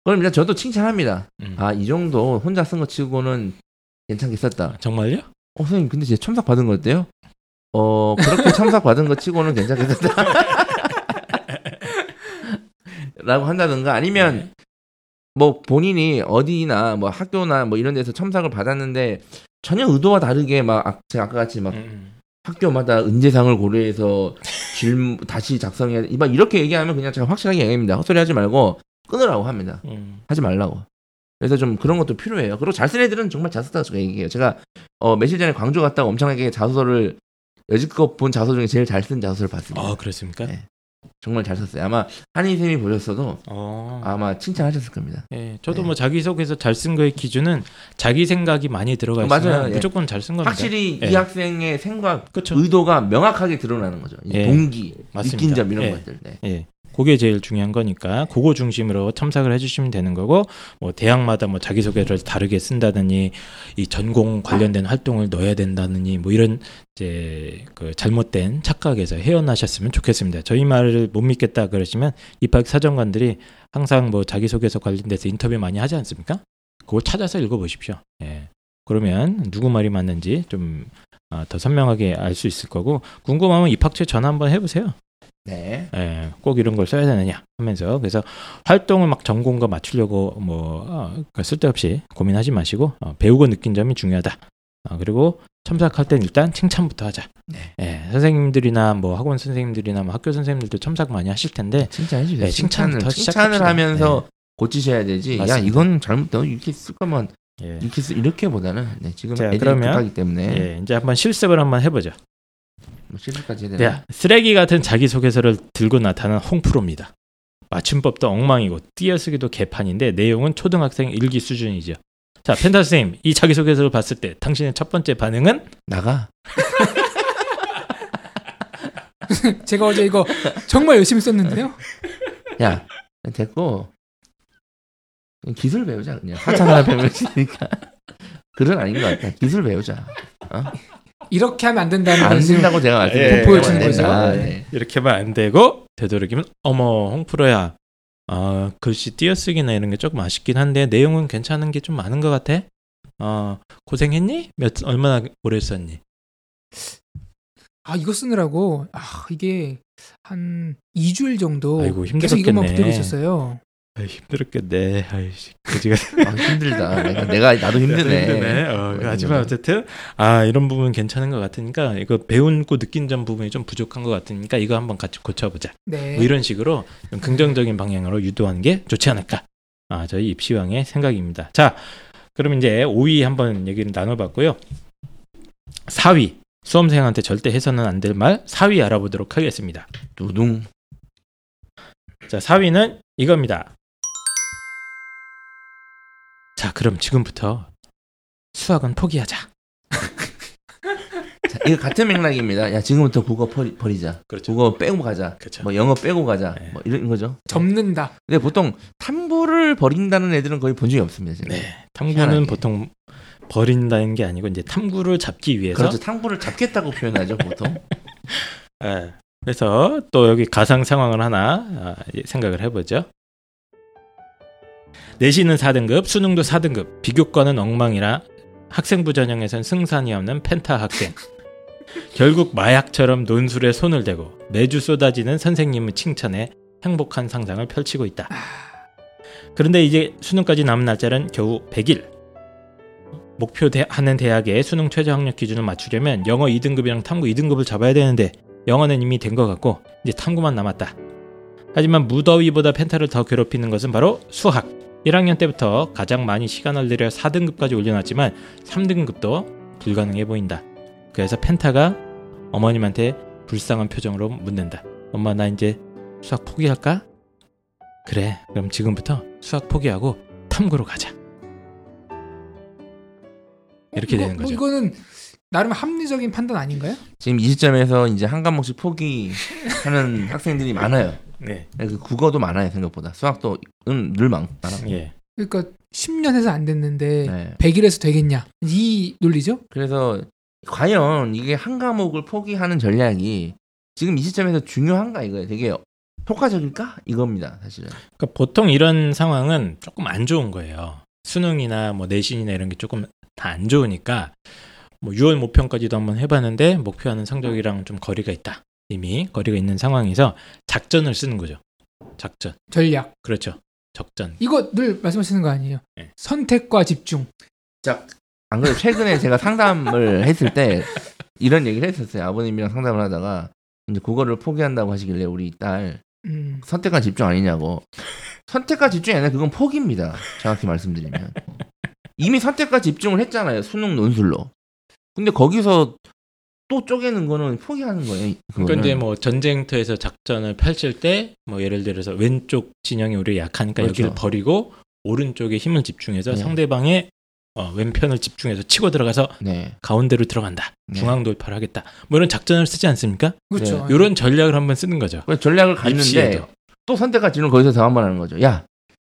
그럼 일단 저도 칭찬합니다. 음. 아이 정도 혼자 쓴 거 치고는 괜찮게 썼다. 정말요? 어 선생님 근데 제 첨삭 받은 거 어때요? 어 그렇게 첨삭 받은 거 치고는 괜찮게 썼다. 라고 한다든가 아니면 네. 뭐 본인이 어디나 뭐 학교나 뭐 이런 데서 첨삭을 받았는데 전혀 의도와 다르게 막 아- 제가 아까 같이 막 음. 학교마다 은재상을 고려해서 질 다시 작성해야 돼. 막 이렇게 얘기하면 그냥 제가 확실하게 얘기합니다. 헛소리 하지 말고 끊으라고 합니다. 음. 하지 말라고. 그래서 좀 그런 것도 필요해요. 그리고 잘 쓴 애들은 정말 잘 썼다고 제가 얘기해요. 제가 어, 며칠 전에 광주 갔다가 엄청나게 자소서를 여지껏 본 자소 중에 제일 잘 쓴 자소서를 봤습니다. 아 그렇습니까? 네. 정말 잘 썼어요. 아마 한희 쌤이 보셨어도 어. 아마 칭찬하셨을 겁니다. 예, 저도 네. 뭐 자기 소개서 잘 쓴 거의 기준은 자기 생각이 많이 들어가 있으면 맞아요, 예. 무조건 잘 쓴 겁니다. 확실히 예. 이 학생의 생각, 그렇죠. 의도가 명확하게 드러나는 거죠. 이 예. 동기, 맞습니다. 느낀 점 이런 예. 것들. 네. 예. 그게 제일 중요한 거니까 그거 중심으로 첨삭을 해주시면 되는 거고 뭐 대학마다 뭐 자기소개를 다르게 쓴다느니 이 전공 관련된 활동을 넣어야 된다느니 뭐 이런 이제 그 잘못된 착각에서 헤어나셨으면 좋겠습니다. 저희 말을 못 믿겠다 그러시면 입학 사정관들이 항상 뭐 자기소개서 관련돼서 인터뷰 많이 하지 않습니까? 그걸 찾아서 읽어보십시오. 예. 그러면 누구 말이 맞는지 좀 아, 더 선명하게 알 수 있을 거고 궁금하면 입학처에 전화 한번 해보세요. 네. 예, 꼭 이런 걸 써야 되느냐 하면서 그래서 활동을 막 전공과 맞추려고 뭐 어, 그러니까 쓸데없이 고민하지 마시고 어, 배우고 느낀 점이 중요하다. 어, 그리고 첨삭할 땐 일단 칭찬부터 하자. 네. 예, 선생님들이나 뭐 학원 선생님들이나 뭐 학교 선생님들도 첨삭 많이 하실 텐데 칭찬해 주세요. 네, 칭찬을 칭찬을 시작합시다. 하면서 고치셔야 되지. 야 맞습니다. 이건 잘못 너 이렇게 쓸 거면 예, 이렇게 쓰, 이렇게보다는 네, 지금 자, 애들이 그러면- 급하기 때문에 예, 이제 한번 실습을 한번 해보죠. 뭐 실수까지 해야 되나? 야, 쓰레기 같은 자기소개서를 들고 나타난 홍프로입니다. 맞춤법도 엉망이고 띄어쓰기도 개판인데 내용은 초등학생 일기 수준이죠. 자, 펜타 선생님, 이 자기소개서를 봤을 때 당신의 첫 번째 반응은? 나가. 제가 어제 이거 정말 열심히 썼는데요. 야 됐고 기술 배우자 그냥 하나 배우니까 글은 아닌 것 같아. 기술 배우자. 이렇게 하면 안 된다는 안 말씀. 된다고 제가 예, 말씀드려요. 보여주는 안 거죠. 된다. 네. 네. 이렇게 하면 안 되고 되도록이면 어머 홍프로야 어, 글씨 띄어쓰기나 이런 게 조금 아쉽긴 한데 내용은 괜찮은 게 좀 많은 것 같아. 어, 고생했니? 몇 얼마나 오래 썼니? 아 이거 쓰느라고 아 이게 한 2주일 정도 아이고, 계속 이것만. 붙들고 있었어요. 아이, 힘들었겠네. 아이씨 그지가 아, 힘들다. 내가, 내가 나도 힘드네. 어, 어, 하지만 힘드네. 어쨌든 아 이런 부분 괜찮은 것 같으니까 이거 배우고 느낀 점 부분이 좀 부족한 것 같으니까 이거 한번 같이 고쳐보자. 네. 뭐 이런 식으로 좀 긍정적인 방향으로 유도하는 게 좋지 않을까. 아 저희 입시왕의 생각입니다. 자 그럼 이제 5위 한번 얘기를 나눠봤고요. 4위 수험생한테 절대 해서는 안 될 말 4위 알아보도록 하겠습니다. 두둥. 자 4위는 이겁니다. 자 그럼 지금부터 수학은 포기하자. 자, 이거 같은 맥락입니다. 야 지금부터 국어 버리, 버리자. 그렇죠. 국어 빼고 가자. 그렇죠. 뭐 영어 빼고 가자. 네. 뭐 이런 거죠. 접는다. 근데 보통 탐구를 버린다는 애들은 거의 본 적이 없습니다. 제가. 네, 탐구는 희한하게. 보통 버린다는 게 아니고 이제 탐구를 잡기 위해서. 그렇죠. 탐구를 잡겠다고 표현하죠 보통. 예. 그래서 또 여기 가상 상황을 하나 아, 생각을 해보죠. 내신은 4등급, 수능도 4등급, 비교과는 엉망이라 학생부 전형에선 승산이 없는 펜타 학생. 결국 마약처럼 논술에 손을 대고 매주 쏟아지는 선생님의 칭찬에 행복한 상상을 펼치고 있다. 그런데 이제 수능까지 남은 날짜는 겨우 100일. 목표하는 대학의 수능 최저 학력 기준을 맞추려면 영어 2등급이랑 탐구 2등급을 잡아야 되는데 영어는 이미 된 것 같고 이제 탐구만 남았다. 하지만 무더위보다 펜타를 더 괴롭히는 것은 바로 수학. 1학년 때부터 가장 많이 시간을 들여 4등급까지 올려놨지만 3등급도 불가능해 보인다. 그래서 펜타가 어머님한테 불쌍한 표정으로 묻는다. 엄마 나 이제 수학 포기할까? 그래 그럼 지금부터 수학 포기하고 탐구로 가자. 이렇게 이거- 되는 뭐 거죠. 이거는 나름 합리적인 판단 아닌가요? 지금 이 시점에서 이제 한 과목씩 포기하는 학생들이 많아요. 네. 그 국어도 많아요 생각보다. 수학도 음, 늘 많, 많아. 예. 그러니까 10년 해서 안 됐는데 네. 100일에서 되겠냐? 이 논리죠? 그래서 과연 이게 한 과목을 포기하는 전략이 지금 이 시점에서 중요한가 이거예요. 되게 효과적일까 이겁니다 사실은. 그러니까 보통 이런 상황은 조금 안 좋은 거예요. 수능이나 뭐 내신이나 이런 게 조금 다 안 좋으니까 뭐 6월 모평까지도 한번 해봤는데 목표하는 성적이랑 좀 거리가 있다. 이미 거리가 있는 상황에서 작전을 쓰는 거죠. 작전. 전략. 그렇죠. 적전. 이거 늘 말씀하시는 거 아니에요? 네. 선택과 집중. 안 그래도 최근에 제가 상담을 했을 때 이런 얘기를 했었어요. 아버님이랑 상담을 하다가 이제 국어를 포기한다고 하시길래 우리 딸 음. 선택과 집중 아니냐고. 선택과 집중이 아니라 그건 포기입니다. 정확히 말씀드리면. 이미 선택과 집중을 했잖아요. 수능 논술로. 근데 거기서 또 쪼개는 거는 포기하는 거예요. 그러니까 그거는. 이제 뭐 전쟁터에서 작전을 펼칠 때 뭐 예를 들어서 왼쪽 진영이 우리 약하니까 그렇죠. 여기를 버리고 오른쪽에 힘을 집중해서 네. 상대방의 어, 왼편을 집중해서 치고 들어가서 네. 가운데로 들어간다. 네. 중앙 돌파를 하겠다. 뭐 이런 작전을 쓰지 않습니까? 그렇죠. 네. 이런 전략을 한번 쓰는 거죠. 전략을 입시에도. 또 선택과 집중을 거기서 더한번 하는 거죠. 야,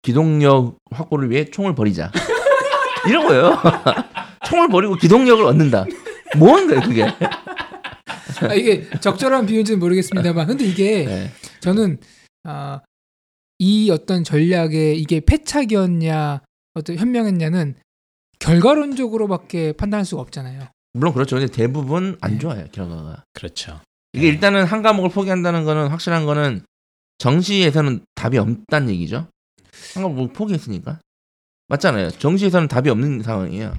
기동력 확보를 위해 총을 버리자. 이런 거예요. 총을 버리고 기동력을 얻는다. 뭐 하는 거예요, 그게? 아, 이게 적절한 비유인지는 모르겠습니다만, 근데 이게 네. 저는 아, 이 어떤 전략에 이게 패착이었냐, 어떤 현명했냐는 결과론적으로밖에 판단할 수가 없잖아요. 물론 그렇죠. 근데 대부분 안 네. 좋아요, 결과가. 그렇죠. 이게 일단은 한 과목을 포기한다는 거는 확실한 거는 정시에서는 답이 없다는 얘기죠. 한 과목을 포기했으니까. 맞잖아요. 정시에서는 답이 없는 상황이에요.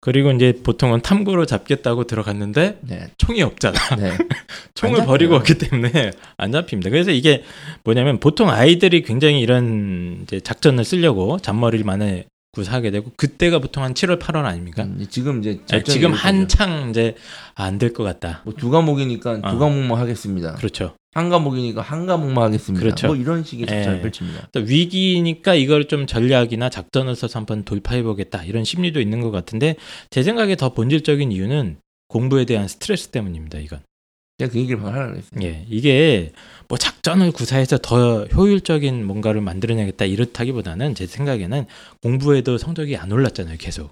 그리고 이제 보통은 탐구로 잡겠다고 들어갔는데 네. 총이 없잖아. 네. 총을 안 버리고. 왔기 때문에 안 잡힙니다. 그래서 이게 뭐냐면 보통 아이들이 굉장히 이런 이제 작전을 쓰려고 잔머리를 많이 구사하게 되고 그때가 보통 한 7월 8월 아닙니까? 음, 지금 이제 절정이 지금. 한창 이제 안 될 것 같다. 뭐 두 과목이니까 어. 두 과목만 하겠습니다. 그렇죠. 한 과목이니까 한 과목만 하겠습니다. 그렇죠. 뭐 이런 식의 작전을 예. 펼칩니다. 또 위기니까 이걸 좀 전략이나 작전을 써서 한번 돌파해 보겠다 이런 심리도 있는 것 같은데 제 생각에 더 본질적인 이유는 공부에 대한 스트레스 때문입니다. 이건 제가 그 얘기를 하려고 했어요. 예, 이게 뭐 작전을 구사해서 더 효율적인 뭔가를 만들어내겠다 이렇다기보다는 제 생각에는 공부에도 성적이 안 올랐잖아요, 계속.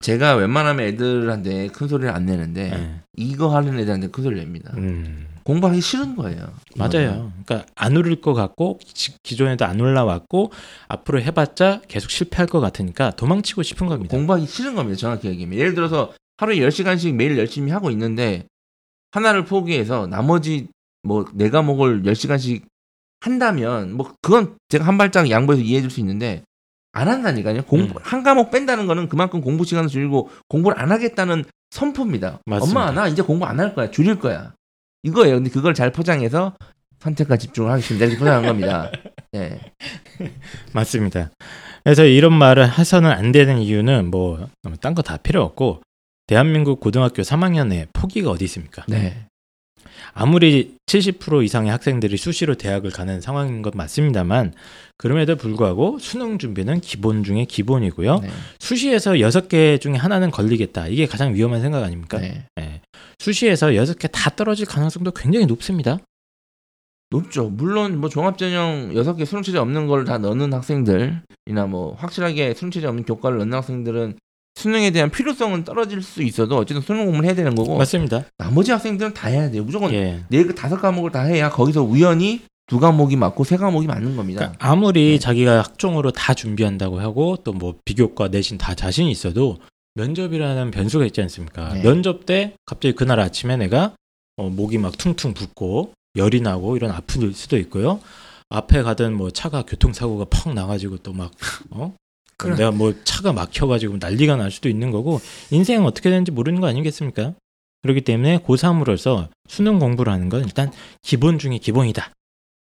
제가 웬만하면 애들한테 큰 소리를 안 내는데 예. 이거 하는 애들한테 큰 소리를 냅니다. 음, 공부하기 싫은 거예요. 맞아요. 그러니까 안 오를 것 같고 기- 기존에도 안 올라왔고 앞으로 해봤자 계속 실패할 것 같으니까 도망치고 싶은 겁니다. 공부하기 싫은 겁니다. 정확히 얘기하면. 예를 들어서 하루에 10시간씩 매일 열심히 하고 있는데 하나를 포기해서 나머지 뭐 네 과목을 10시간씩 한다면 뭐 그건 제가 한 발짝 양보해서 이해해 줄 수 있는데 안 한다니까요. 공부 음. 한 과목 뺀다는 거는 그만큼 공부 시간을 줄이고 공부를 안 하겠다는 선포입니다. 맞습니다. 엄마 나 이제 공부 안 할 거야. 줄일 거야. 이거예요. 근데 그걸 잘 포장해서 선택과 집중을 하겠습니다. 이렇게 포장한 겁니다. 예. 맞습니다. 그래서 이런 말을 해서는 안 되는 이유는 뭐 딴 거 다 필요 없고 대한민국 고등학교 3학년에 포기가 어디 있습니까? 네. 아무리 70% 이상의 학생들이 수시로 대학을 가는 상황인 것 맞습니다만 그럼에도 불구하고 수능 준비는 기본 중에 기본이고요. 네. 수시에서 6개 중에 하나는 걸리겠다. 이게 가장 위험한 생각 아닙니까? 네. 예. 수시에서 6개 다 떨어질 가능성도 굉장히 높습니다. 높죠. 물론 뭐 종합전형 6개 수능 체제 없는 걸 다 넣는 학생들이나 뭐 확실하게 수능 체제 없는 교과를 넣는 학생들은 수능에 대한 필요성은 떨어질 수 있어도 어쨌든 수능 공부를 해야 되는 거고 맞습니다. 나머지 학생들은 다 해야 돼요. 무조건 예. 네그 다섯 과목을 다 해야 거기서 우연히 두 과목이 맞고 세 과목이 맞는 겁니다. 그러니까 아무리 네. 자기가 학종으로 다 준비한다고 하고 또 뭐 비교과 내신 다 자신이 있어도 면접이라는 변수가 있지 않습니까? 네. 면접 때 갑자기 그날 아침에 내가 어, 목이 막 퉁퉁 붓고 열이 나고 이런 아플 수도 있고요. 앞에 가던 뭐 차가 교통사고가 펑 나가지고 또 막 어? 그런- 내가 뭐 차가 막혀가지고 난리가 날 수도 있는 거고 인생은 어떻게 되는지 모르는 거 아니겠습니까? 그렇기 때문에 고3으로서 수능 공부를 하는 건 일단 기본 중에 기본이다.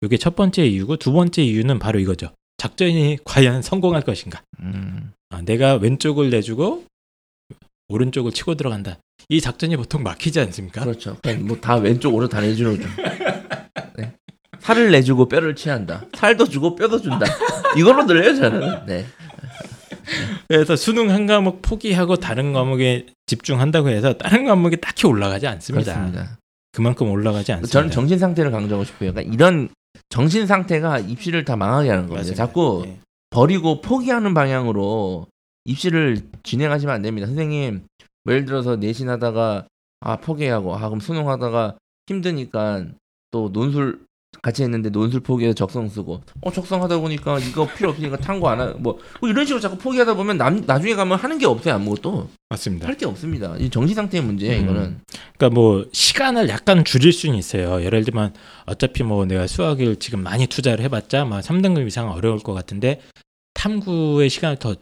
이게 첫 번째 이유고 두 번째 이유는 바로 이거죠. 작전이 과연 성공할 것인가? 음. 아, 내가 왼쪽을 내주고 오른쪽을 치고 들어간다. 이 작전이 보통 막히지 않습니까? 그렇죠. 뭐 다 왼쪽 오른 다 내주는 거죠. 네. 살을 내주고 뼈를 취한다. 살도 주고 뼈도 준다. 이걸로 늘려요 저는. 네. 그래서 수능 한 과목 포기하고 다른 과목에 집중한다고 해서 다른 과목이 딱히 올라가지 않습니다. 그렇습니다. 그만큼 올라가지 않습니다. 저는 정신 상태를 강조하고 싶어요. 그러니까 이런 정신 상태가 입시를 다 망하게 하는. 맞습니다. 자꾸 예. 버리고 포기하는 방향으로 입시를 진행하시면 안 됩니다. 선생님, 뭐 예를 들어서 내신하다가 아 포기하고 아 그럼 수능하다가 힘드니까 또 논술 같이 했는데 논술 포기해서 적성 쓰고 어 적성하다 보니까 이거 필요 없으니까 탐구 안 하고 뭐, 뭐 이런 식으로 자꾸 포기하다 보면 남, 나중에 가면 하는 게 없어요 아무것도 맞습니다. 할 게 없습니다. 이 정신 상태의 문제예요 음. 이거는. 그러니까 뭐 시간을 약간 줄일 수는 있어요. 예를 들면 어차피 뭐 내가 수학을 지금 많이 투자를 해봤자 막 3등급 이상 어려울 것 같은데 탐구의 시간을 더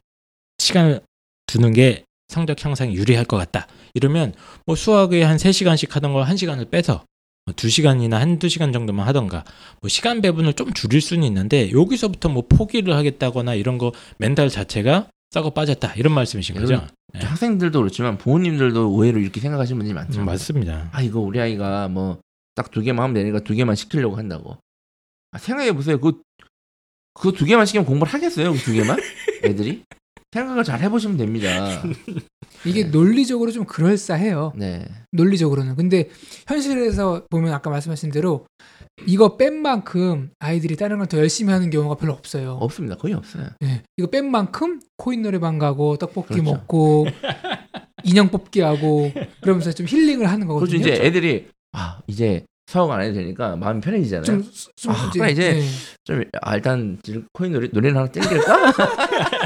시간을 두는 게 성적 향상에 유리할 것 같다. 이러면 뭐 수학에 한 3시간씩 하던 걸 1시간을 빼서 뭐 2시간이나 한두 시간 정도만 하던가 뭐 시간 배분을 좀 줄일 수는 있는데 여기서부터 뭐 포기를 하겠다거나 이런 거 멘탈 자체가 썩어 빠졌다 이런 말씀이신 거죠? 네. 학생들도 그렇지만 부모님들도 오해로 이렇게 생각하시는 분들이 많죠. 음, 맞습니다. 아 이거 우리 아이가 뭐 딱 두 개만 하면 되니까 두 개만 시키려고 한다고. 아, 생각해 보세요. 그 그두 개만 시키면 공부를 하겠어요? 그 두 개만? 애들이? 생각을 잘 해보시면 됩니다. 이게 논리적으로 좀 그럴싸해요. 네. 논리적으로는. 근데 현실에서 보면 아까 말씀하신 대로 이거 뺀 만큼 아이들이 다른 걸 더 열심히 하는 경우가 별로 없어요. 없습니다. 거의 없어요. 예. 이거 뺀 만큼 코인 노래방 가고 떡볶이 그렇죠. 먹고 인형 뽑기 하고 그러면서 좀 힐링을 하는 그렇죠. 거거든요. 이제 애들이 아 이제 수학 안 해도 되니까 마음이 편해지잖아요. 좀, 좀, 좀 아, 그래, 이제 예. 아, 일단 코인 노래 노래를 하나 땡길까?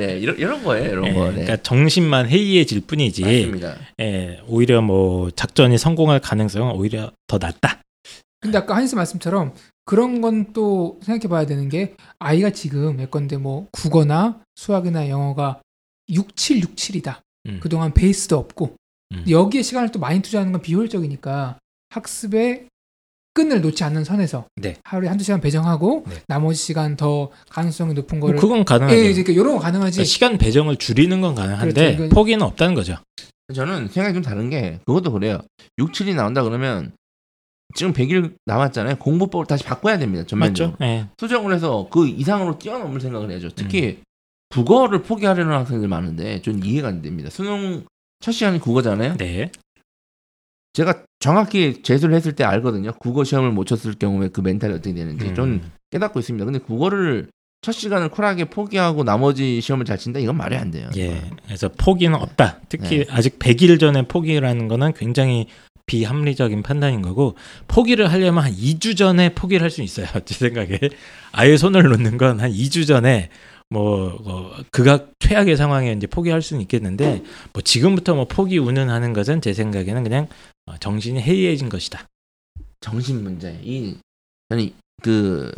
네 이런 이런 거예요. 이런 예, 거. 네. 그러니까 정신만 해이해질 뿐이지 맞습니다. 예, 오히려 뭐 작전이 성공할 가능성은 오히려 더 낮다. 근데 아까 한스 말씀처럼 그런 건 또 생각해 봐야 되는 게 아이가 지금 예컨대 뭐 국어나 수학이나 영어가 6767이다. 음. 그동안 베이스도 없고 음. 여기에 시간을 또 많이 투자하는 건 비효율적이니까 학습의 끈을 놓지 않는 선에서 네. 하루에 한두 시간 배정하고 네. 나머지 시간 더 가능성이 높은 뭐 거를 그건 가능하죠. 예, 이제 이런 거 가능하지. 그러니까 시간 배정을 줄이는 건 가능한데 그렇죠. 이건- 포기는 없다는 거죠. 저는 생각이 좀 다른 게 그것도 그래요. 6, 7이 나온다 그러면 지금 100일 남았잖아요. 공부법을 다시 바꿔야 됩니다. 전면적으로. 맞죠? 예. 수정을 해서 그 이상으로 뛰어넘을 생각을 해야죠. 특히 음. 국어를 포기하려는 학생들 많은데 전 이해가 안 됩니다. 수능 첫 시간이 국어잖아요. 네. 제가 정확히 재수를 했을 때 알거든요. 국어 시험을 못 쳤을 경우에 그 멘탈이 어떻게 되는지 음. 좀 깨닫고 있습니다. 근데 국어를 첫 시간을 쿨하게 포기하고 나머지 시험을 잘 친다 이건 말이 안 돼요. 예. 그래서 포기는 없다. 특히 네. 아직 100일 전에 포기라는 거는 굉장히 비합리적인 판단인 거고 포기를 하려면 한 2주 전에 포기를 할 수 있어요. 제 생각에 아예 손을 놓는 건 한 2주 전에 뭐, 뭐 극악 최악의 상황에 이제 포기할 수는 있겠는데 뭐 지금부터 뭐 포기 운운하는 것은 제 생각에는 그냥 어, 정신이 해이해진 것이다. 정신 문제. 이 아니 그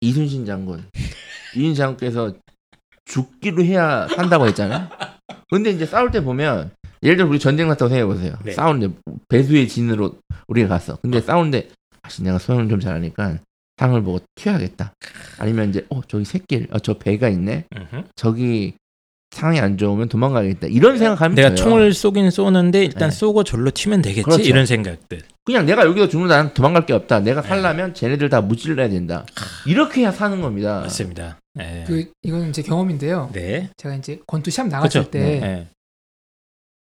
이순신 장군, 이순신 장군께서 죽기로 해야 산다고 했잖아요. 근데 이제 싸울 때 보면 예를 들어 우리 전쟁 났다고 생각해 보세요. 네. 싸우는데 배수의 진으로 우리가 갔어. 근데 싸우는데 아씨 내가 소형을 좀 잘하니까 상을 보고 튀어야겠다. 아니면 이제 어 저기 새길, 어, 저 배가 있네. 음흠. 저기 상황이 안 좋으면 도망가겠다. 이런 생각하면 내가 돼요. 총을 쏘긴 쏘는데 일단 네. 쏘고 절로 튀면 되겠지 그렇죠. 이런 생각들. 그냥 내가 여기서 죽는 난 도망갈 게 없다. 내가 네. 살려면 쟤네들 다 무찔러야 된다. 이렇게 해야 사는 겁니다. 맞습니다. 예. 그 이거는 제 경험인데요. 네. 제가 이제 권투 시합 나갔을 그렇죠. 때 예.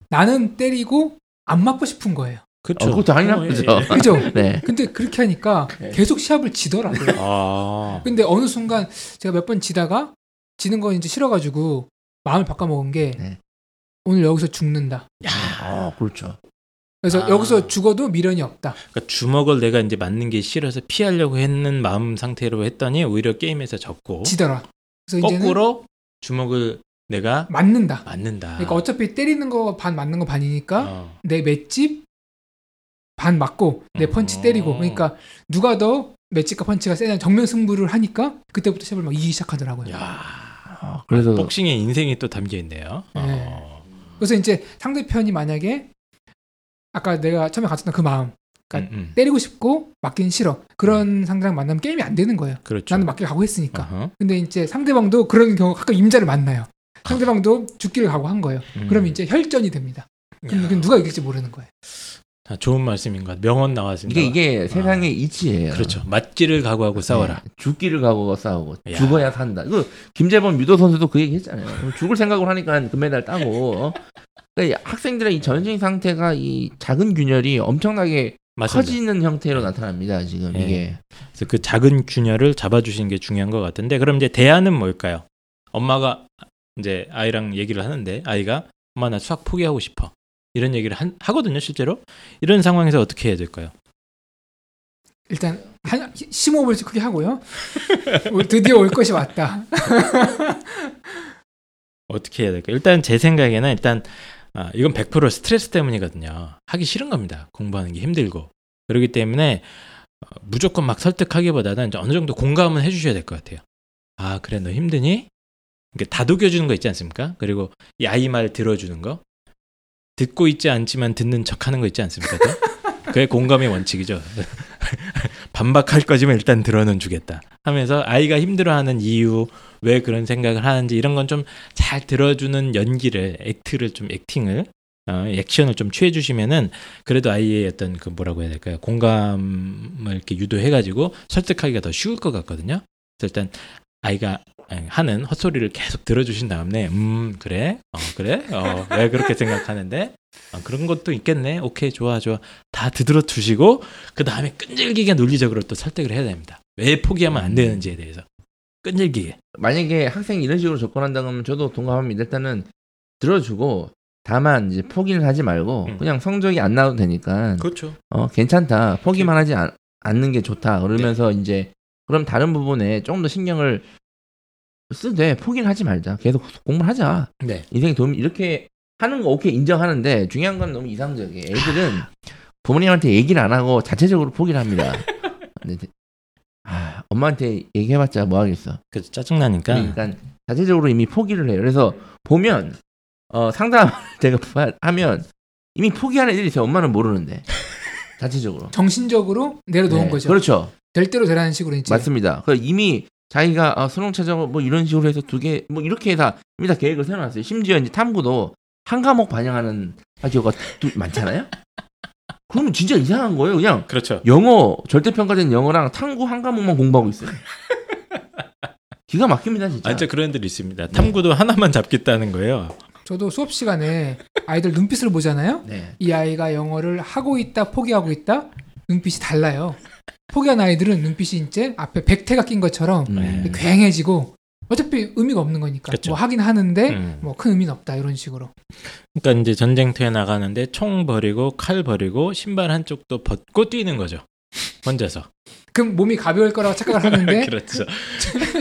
나는 때리고 안 맞고 싶은 거예요. 그렇죠. 어, 그것도 당연한 어, 예, 거죠. 예. 그죠? 네. 근데 그렇게 하니까 네. 계속 시합을 지더라고요. 아. 근데 어느 순간 제가 몇 번 지다가 지는 거 이제 싫어가지고 마음을 바꿔먹은 게 네. 오늘 여기서 죽는다. 아, 그렇죠. 그래서 아. 여기서 죽어도 미련이 없다. 그러니까 주먹을 내가 이제 맞는 게 싫어서 피하려고 했는 마음 상태로 했더니 오히려 게임에서 졌고 지더라. 그래서 이제는 거꾸로 주먹을 내가 맞는다. 맞는다. 그러니까 어차피 때리는 거 반 맞는 거 반이니까 어. 내 맷집 반 맞고 내 어. 펀치 때리고 그러니까 누가 더 맷집과 펀치가 세냐 정면 승부를 하니까 그때부터 시합을 막 이기기 시작하더라고요. 야. 아, 그래서 복싱의 인생이 또 담겨 있네요. 네. 어. 그래서 이제 상대편이 만약에 아까 내가 처음에 가졌던 그 마음 그러니까 음, 음. 때리고 싶고 맞기는 싫어 그런 상대랑 만나면 게임이 안 되는 거예요. 그렇죠. 나는 맞길 가고 했으니까. 어허. 근데 이제 상대방도 그런 경우 가끔 임자를 만나요. 상대방도 죽기를 각오한 거예요. 음. 그럼 이제 혈전이 됩니다. 그럼 누가 이길지 모르는 거예요. 아, 좋은 말씀인 것 같아요. 명언 나왔습니다. 이게 이게 세상의 이치예요. 그렇죠. 맞기를 각오하고 싸워라. 네, 죽기를 각오가 싸우고 야. 죽어야 산다. 이거 김재범 유도 선수도 그 얘기 했잖아요. 죽을 생각을 하니까 금메달 따고. 어? 그러니까 이 학생들의 이 전신 상태가 이 작은 균열이 엄청나게 맞습니다. 커지는 형태로 나타납니다. 지금 네. 이게 그래서 그 작은 균열을 잡아주시는 게 중요한 것 같은데 그럼 이제 대안은 뭘까요? 엄마가 이제 아이랑 얘기를 하는데 아이가 엄마 나 수학 포기하고 싶어 이런 얘기를 한- 하거든요 실제로 이런 상황에서 어떻게 해야 될까요? 일단 한 심호흡을 크게 하고요. 올- 드디어 올 것이 왔다. 어떻게 해야 될까요? 일단 제 생각에는 일단 아, 이건 100% 스트레스 때문이거든요. 하기 싫은 겁니다. 공부하는 게 힘들고 그렇기 때문에 어, 무조건 막 설득하기보다는 이제 어느 정도 공감은 해주셔야 될 것 같아요. 아 그래 너 힘드니? 이렇게 다독여주는 거 있지 않습니까? 그리고 이 아이 말 들어주는 거 듣고 있지 않지만 듣는 척하는 거 있지 않습니까? 또? 그게 공감의 원칙이죠. 반박할 거지만 일단 들어는 주겠다 하면서 아이가 힘들어하는 이유 왜 그런 생각을 하는지 이런 건 좀 잘 들어주는 연기를 액트를 좀 액팅을 어, 액션을 좀 취해 주시면은 그래도 아이의 어떤 그 뭐라고 해야 될까요 공감을 이렇게 유도해 가지고 설득하기가 더 쉬울 것 같거든요 그래서 일단 아이가 하는 헛소리를 계속 들어주신 다음에 음 그래? 어 그래? 어 왜 그렇게 생각하는데? 어, 그런 것도 있겠네. 오케이 좋아 좋아. 다 들어 두시고 그 다음에 끈질기게 논리적으로 또 설득을 해야 됩니다. 왜 포기하면 안 되는지에 대해서. 끈질기게. 만약에 학생이 이런 식으로 접근한다 그러면 저도 동감합니다. 일단은 들어주고 다만 이제 포기를 하지 말고 음. 그냥 성적이 안 나와도 되니까. 그렇죠. 어 괜찮다. 포기만 하지 않, 않는 게 좋다. 그러면서 이제 그럼 다른 부분에 조금 더 신경을 쓰되 포기를 하지 말자 계속 공부를 하자 네 인생에 도움 이렇게 하는 거 오케이 인정하는데 중요한 건 너무 이상적이에요 애들은 부모님한테 얘기를 안 하고 자체적으로 포기를 합니다 아, 엄마한테 얘기해봤자 뭐 하겠어 그래서 짜증나니까 그러니까 자체적으로 이미 포기를 해요. 그래서 보면 어, 상담 제가 하면 이미 포기하는 애들이 있어요. 엄마는 모르는데 자체적으로. 정신적으로 내려놓은 네, 거죠. 그렇죠. 될 대로 되라는 식으로 이제 맞습니다. 그 이미 자기가 아, 수능 최저고 뭐 이런 식으로 해서 두 개 뭐 이렇게 다 이미 다 계획을 세워놨어요. 심지어 이제 탐구도 한 과목 반영하는 학교가 또 많잖아요. 그러면 진짜 이상한 거예요. 그냥 그렇죠 영어 절대 평가된 영어랑 탐구 한 과목만 공부하고 있어요. 기가 막힙니다 진짜. 아, 진짜 그런 애들이 있습니다. 탐구도 하나만 잡겠다는 거예요. 저도 수업 시간에 아이들 눈빛을 보잖아요. 네. 이 아이가 영어를 하고 있다, 포기하고 있다, 눈빛이 달라요. 포기한 아이들은 눈빛이 이제 앞에 백태가 낀 것처럼 음. 굉해지고 어차피 의미가 없는 거니까 그쵸. 뭐 하긴 하는데 음. 뭐큰 의미는 없다 이런 식으로. 그러니까 이제 전쟁터에 나가는데 총 버리고 칼 버리고 신발 한쪽도 벗고 뛰는 거죠. 혼자서. 그럼 몸이 가벼울 거라고 착각을 하는데 그렇죠.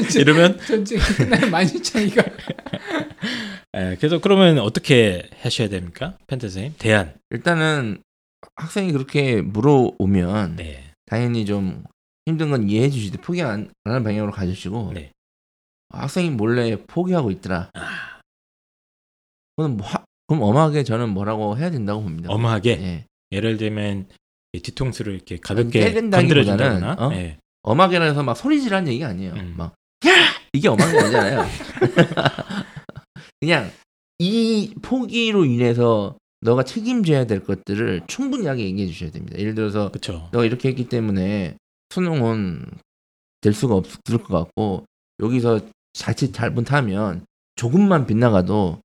이제 이러면 전쟁이 끝나면 만신창이가 예, 그래서 그러면 어떻게 하셔야 됩니까? 펜타 선생님? 대안. 일단은 학생이 그렇게 물어오면 네. 당연히 좀 힘든 건 이해해 주시되 포기 안, 안 하는 방향으로 가주시고 네. 학생이 몰래 포기하고 있더라. 아, 그럼 뭐 하- 그럼 엄하게 저는 뭐라고 해야 된다고 봅니다. 엄하게 예. 예를 들면 이 뒤통수를 이렇게 가볍게 건드려준다거나 어? 예. 엄하게라 해서 막 소리질하는 얘기가 아니에요. 음. 막 야! 이게 엄한 게 아니잖아요. 그냥 이 포기로 인해서 너가 책임져야 될 것들을 충분하게 얘기해 주셔야 됩니다. 예를 들어서 그렇죠. 너가 이렇게 했기 때문에 수능은 될 수가 없을 것 같고 여기서 자칫 잘못하면 조금만 빗나가도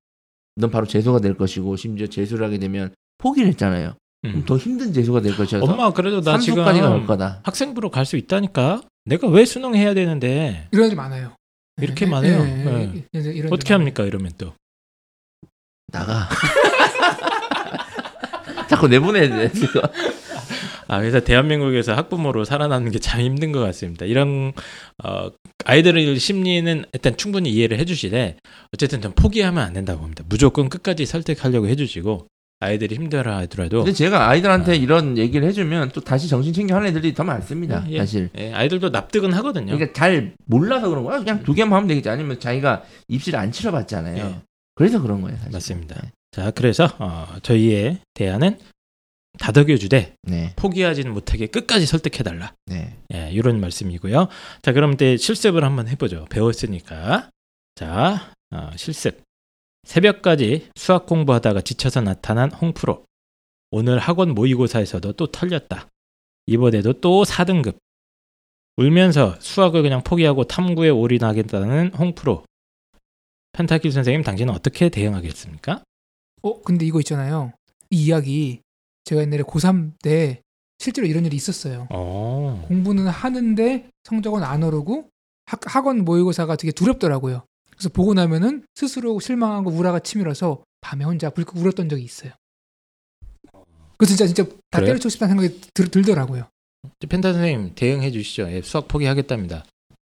넌 바로 재수가 될 것이고 심지어 재수를 하게 되면 포기를 했잖아요. 그럼 음. 더 힘든 재수가 될 것이어서 엄마 그래도 나 지금 갈 거다. 학생부로 갈 수 있다니까. 내가 왜 수능 해야 되는데 이런 애들 많아요. 이렇게 예, 많아요? 예, 예, 예. 이런 애들 어떻게 많아요. 합니까? 이러면 또 나가. 자꾸 내보내야 돼. 지금. 아, 그래서 대한민국에서 학부모로 살아남는 게 참 힘든 것 같습니다. 이런 어, 아이들의 심리는 일단 충분히 이해를 해주시되 어쨌든 좀 포기하면 안 된다고 봅니다. 무조건 끝까지 설득하려고 해주시고 아이들이 힘들어하더라도 근데 제가 아이들한테 이런 얘기를 해주면 또 다시 정신 챙겨 하는 애들이 더 많습니다. 예, 예. 사실. 예, 아이들도 납득은 하거든요. 그러니까 잘 몰라서 그런 거야. 그냥 두 개만 하면 되겠지. 아니면 자기가 입시를 안 치러봤잖아요. 예. 그래서 그런 거예요. 사실. 맞습니다. 네. 자, 그래서 어, 저희의 대안은 다독여주되 네, 포기하지는 못하게 끝까지 설득해달라. 네. 예, 이런 말씀이고요. 자, 그럼 이제 실습을 한번 해보죠. 배웠으니까. 자, 어, 실습. 새벽까지 수학 공부하다가 지쳐서 나타난 홍프로. 오늘 학원 모의고사에서도 또 털렸다. 이번에도 또 4등급. 울면서 수학을 그냥 포기하고 탐구에 올인하겠다는 홍프로. 펜타킬 선생님, 당신은 어떻게 대응하겠습니까? 어 근데 이거 있잖아요. 이 이야기 제가 옛날에 고3 때 실제로 이런 일이 있었어요. 어, 공부는 하는데 성적은 안 오르고 학, 학원 모의고사가 되게 두렵더라고요. 그래서 보고 나면은 스스로 실망하고 우라가 치밀어서 밤에 혼자 불끈 울었던 적이 있어요. 그 진짜 진짜 다 그래요? 때려치고 싶다는 생각이 들, 들더라고요. 펜타 선생님 대응해 주시죠. 예, 수학 포기하겠답니다.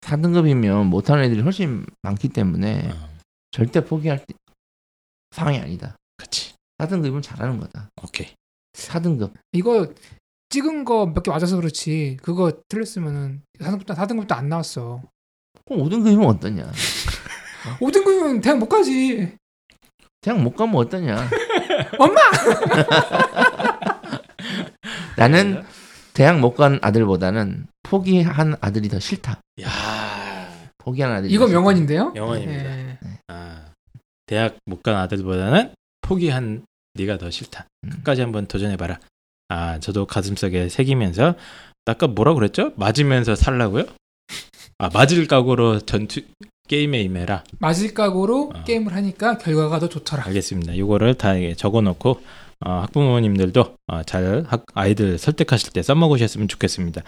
4등급이면 못하는 애들이 훨씬 많기 때문에 어, 절대 포기할 때- 상황이 아니다. 그렇지. 4등급은 잘하는 거다. 오케이. 4등급. 이거 찍은 거 몇 개 맞아서 그렇지 그거 틀렸으면은 4등급도, 4등급도 안 나왔어. 그럼 5등급이면 어떠냐? 5등급이면 대학 못 가지. 그냥 못 가면 어떠냐? 엄마! 나는 대학 못 간 아들보다는 포기한 아들이 더 싫다. 야, 포기한 아들이 이거. 명언인데요? 명언입니다. 예. 아, 대학 못 간 아들보다는 포기한 네가 더 싫다. 음. 끝까지 한번 도전해봐라. 아, 저도 가슴속에 새기면서 아까 뭐라 그랬죠? 맞으면서 살라고요? 아, 맞을 각오로 전투 게임에 임해라. 맞을 각오로 어. 게임을 하니까 결과가 더 좋더라. 알겠습니다. 이거를 다 적어놓고 어, 학부모님들도 어, 잘 학, 아이들 설득하실 때 써먹으셨으면 좋겠습니다.